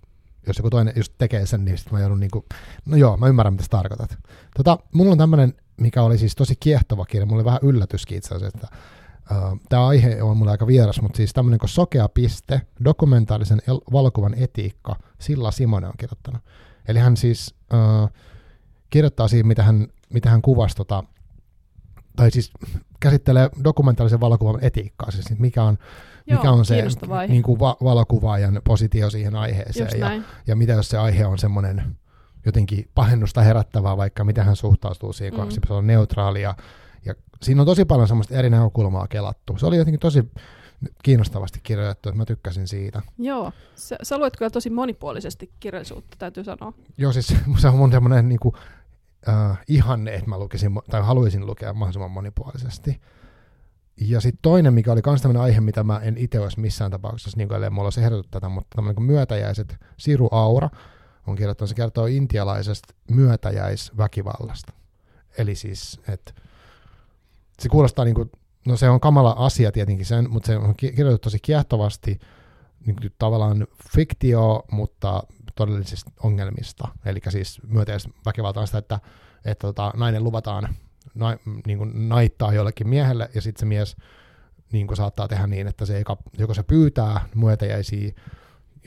jos joku toinen just tekee sen, niin sitten mä joudun niinku, no joo, mä ymmärrän, mitä sä tarkoitat. Tota, mulla on tämmönen mikä oli siis tosi kiehtova kirja. Mulla oli vähän yllätyskin itse asiassa, että uh, tämä aihe on mulle aika vieras, mutta siis tämmöinen kuin Sokea piste, dokumentaarisen el- valokuvan etiikka, Silla Simone on kirjoittanut. Eli hän siis uh, kirjoittaa siihen, mitä hän, mitä hän kuvasi, tota, tai siis käsittelee dokumentaarisen valokuvan etiikkaa, siis mikä on, Joo, mikä on se niin kuin va- valokuvaajan positio siihen aiheeseen, ja, ja mitä jos se aihe on semmoinen jotenkin pahennusta herättävää, vaikka miten hän suhtautuu siihen, mm. se on neutraali ja, siinä on tosi paljon semmoista eri näkökulmaa kelattu. Se oli jotenkin tosi kiinnostavasti kirjoitettu, että mä tykkäsin siitä. Joo, sä, sä luet kyllä tosi monipuolisesti kirjallisuutta, täytyy sanoa. Joo, siis se on mun semmoinen niin kuin, uh, ihanne, että mä lukisin, tai haluaisin lukea mahdollisimman monipuolisesti. Ja sitten toinen, mikä oli myös tämmöinen aihe, mitä mä en itse olisi missään tapauksessa, niin kuin mulla olisi ehdotettu tätä, mutta tämmöinen kuin myötäjäiset, Siru Aura, on kirjoittanut, se kertoo intialaisesta myötäjäisväkivallasta. Eli siis, että se kuulostaa niin kuin, no se on kamala asia tietenkin sen, mutta se on kirjoitettu tosi kiehtovasti niin kuin tavallaan fiktio, mutta todellisista ongelmista. Eli siis myötäjäisväkivalta on sitä, että, että tota, nainen luvataan na, niin kuin naittaa jollekin miehelle, ja sitten se mies niin kuin saattaa tehdä niin, että se joko se pyytää myötäjäisiä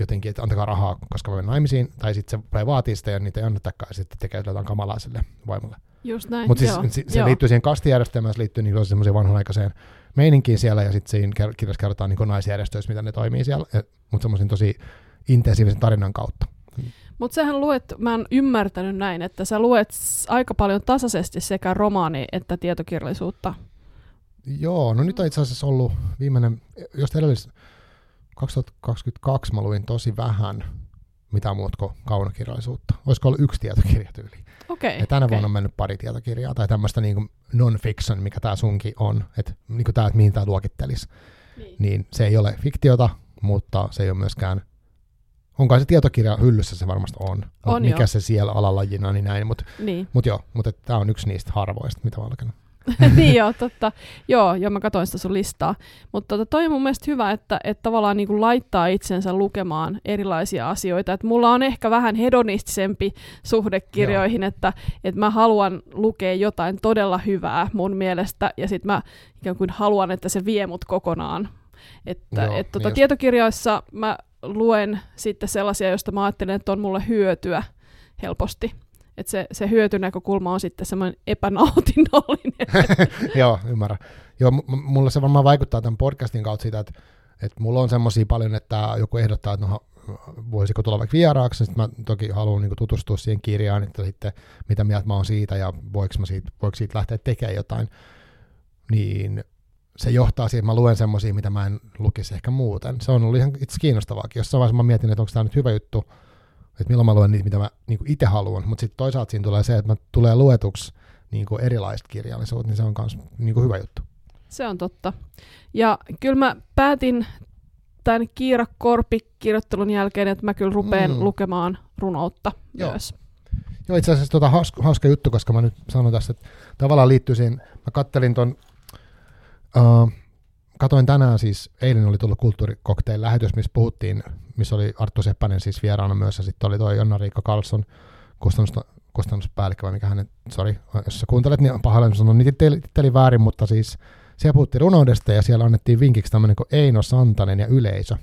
jotenkin, että antakaa rahaa, koska mä menen naimisiin, tai sitten se vaatii sitä ja niitä ei annetakaan, ja sitten tekee jotain kamalaa sille vaimolle. Just näin, Mutta siis se, se liittyy siihen kastijärjestelmään, se liittyy niin semmoiseen vanhanaikaiseen meininkiin siellä, ja sitten siinä kirjassa kerrotaan niin naisjärjestöissä, mitä ne toimii siellä, mutta semmoisen tosi intensiivisen tarinan kautta. Mutta sähän luet, mä oon ymmärtänyt näin, että sä luet aika paljon tasaisesti sekä romaani- että tietokirjallisuutta. Joo, no nyt on itse asiassa ollut viimeinen, jos edellis, 2022 mä luin tosi vähän mitä muut kuin kaunokirjallisuutta. Olisiko ollut yksi tietokirjatyyli. Okay, ja tänä okay. vuonna on mennyt pari tietokirjaa tai tämmöistä niin non-fiction, mikä tämä sunkin on, että niin tämä, että mihin tämä luokittelisi. Niin. niin. se ei ole fiktiota, mutta se ei ole myöskään Onko se tietokirja hyllyssä se varmasti on. on mikä jo. se siellä alalajina, niin näin. Mutta niin. mut joo, mutta tämä on yksi niistä harvoista, mitä mä olen niin joo, totta. Joo, joo, mä katsoin sitä sun listaa. Mutta tota, toi on mun mielestä hyvä, että, että tavallaan niin kuin laittaa itsensä lukemaan erilaisia asioita. Et mulla on ehkä vähän hedonistisempi suhde kirjoihin, että, että mä haluan lukea jotain todella hyvää mun mielestä, ja sitten mä ikään kuin haluan, että se vie mut kokonaan. Että joo, et, tota, niin tietokirjoissa mä luen sitten sellaisia, joista mä ajattelen, että on mulle hyötyä helposti. Että se, se hyötynäkökulma on sitten semmoinen epänautinnollinen. Joo, ymmärrän. Joo, m- mulle se varmaan vaikuttaa tämän podcastin kautta siitä, että, että mulla on semmoisia paljon, että joku ehdottaa, että no, voisiko tulla vaikka vieraaksi, sitten mä toki haluan niin tutustua siihen kirjaan, että sitten mitä mieltä mä oon siitä ja voiko, mä siitä, voiko siitä lähteä tekemään jotain, niin se johtaa siihen, että mä luen semmoisia, mitä mä en lukisi ehkä muuten. Se on ollut ihan itse kiinnostavaakin. Jossain vaiheessa mä mietin, että onko tämä nyt hyvä juttu, että milloin mä luen niitä, mitä mä niin itse haluan, mutta sitten toisaalta siinä tulee se, että mä tulee luetuksi niin kuin erilaista kirjallisuutta, niin se on myös niin kuin hyvä juttu. Se on totta. Ja kyllä mä päätin tämän Kiira Korpi-kirjoittelun jälkeen, että mä kyllä rupean mm. lukemaan runoutta Joo. myös. Joo, itse asiassa tota hauska, hauska juttu, koska mä nyt sanon tässä, että tavallaan liittyy siihen, mä kattelin ton, uh, katoin tänään siis, eilen oli tullut kulttuurikokteil lähetys, missä puhuttiin, missä oli Arttu Seppänen siis vieraana myös, ja sitten oli toi Jonna-Riikka Karlsson, kustannus, kustannuspäällikkö, vai mikä hänen, sori, jos sä kuuntelet, niin pahoillani sanon niitä väärin, mutta siis siellä puhuttiin runoudesta ja siellä annettiin vinkiksi tämmöinen kuin Eino Santanen ja Yleisö.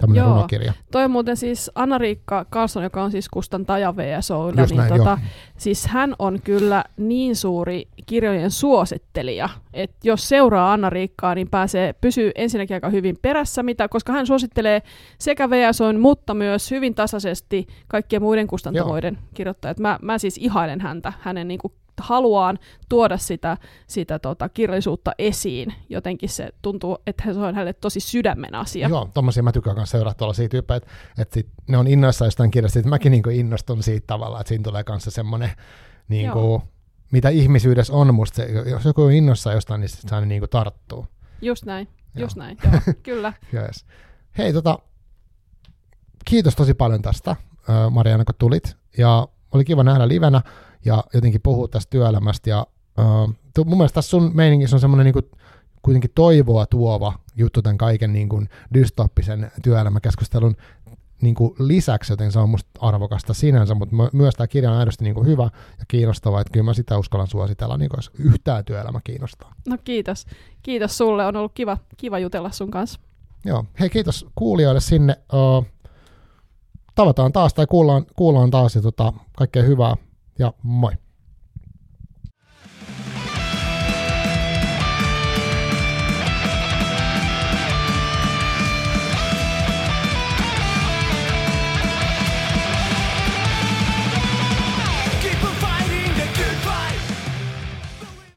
Tämmöinen Joo, runokirja. toi on muuten siis Anna-Riikka Karlsson, joka on siis Kustantaja VSOilla, niin näin, tota, siis hän on kyllä niin suuri kirjojen suosittelija, että jos seuraa Anna-Riikkaa, niin pääsee, pysyy ensinnäkin aika hyvin perässä, mitä, koska hän suosittelee sekä VSOin, mutta myös hyvin tasaisesti kaikkien muiden kustantamoiden kirjoittajat. Mä, mä siis ihailen häntä, hänen niin kuin haluaan tuoda sitä, sitä tota, kirjallisuutta esiin. Jotenkin se tuntuu, että se on hänelle tosi sydämen asia. Joo, tommosia mä tykkään kanssa seurata tuollaisia tyyppejä, että, että sit ne on innoissaan jostain kirjasta, että mäkin niin innostun siitä tavalla, että siinä tulee kanssa semmoinen, niin kuin, mitä ihmisyydessä on musta, se, jos joku on innoissaan jostain, niin se aina niin kuin tarttuu. Just näin, Joo. just näin, Joo, kyllä. yes. Hei, tota, kiitos tosi paljon tästä, Mariana, kun tulit, ja oli kiva nähdä livenä ja jotenkin puhua tästä työelämästä. Ja, uh, mun mielestä tässä sun meiningissä on semmoinen niin kuitenkin toivoa tuova juttu tämän kaiken niin kuin dystoppisen työelämäkeskustelun niin kuin lisäksi, joten se on musta arvokasta sinänsä, mutta myös tämä kirja on aidosti niin kuin hyvä ja kiinnostava, että kyllä mä sitä uskallan suositella, niin kuin jos yhtään työelämä kiinnostaa. No kiitos. Kiitos sulle, on ollut kiva, kiva jutella sun kanssa. Joo, hei kiitos kuulijoille sinne. Uh, tavataan taas tai kuullaan, kuullaan taas ja tota, kaikkea hyvää ja moi.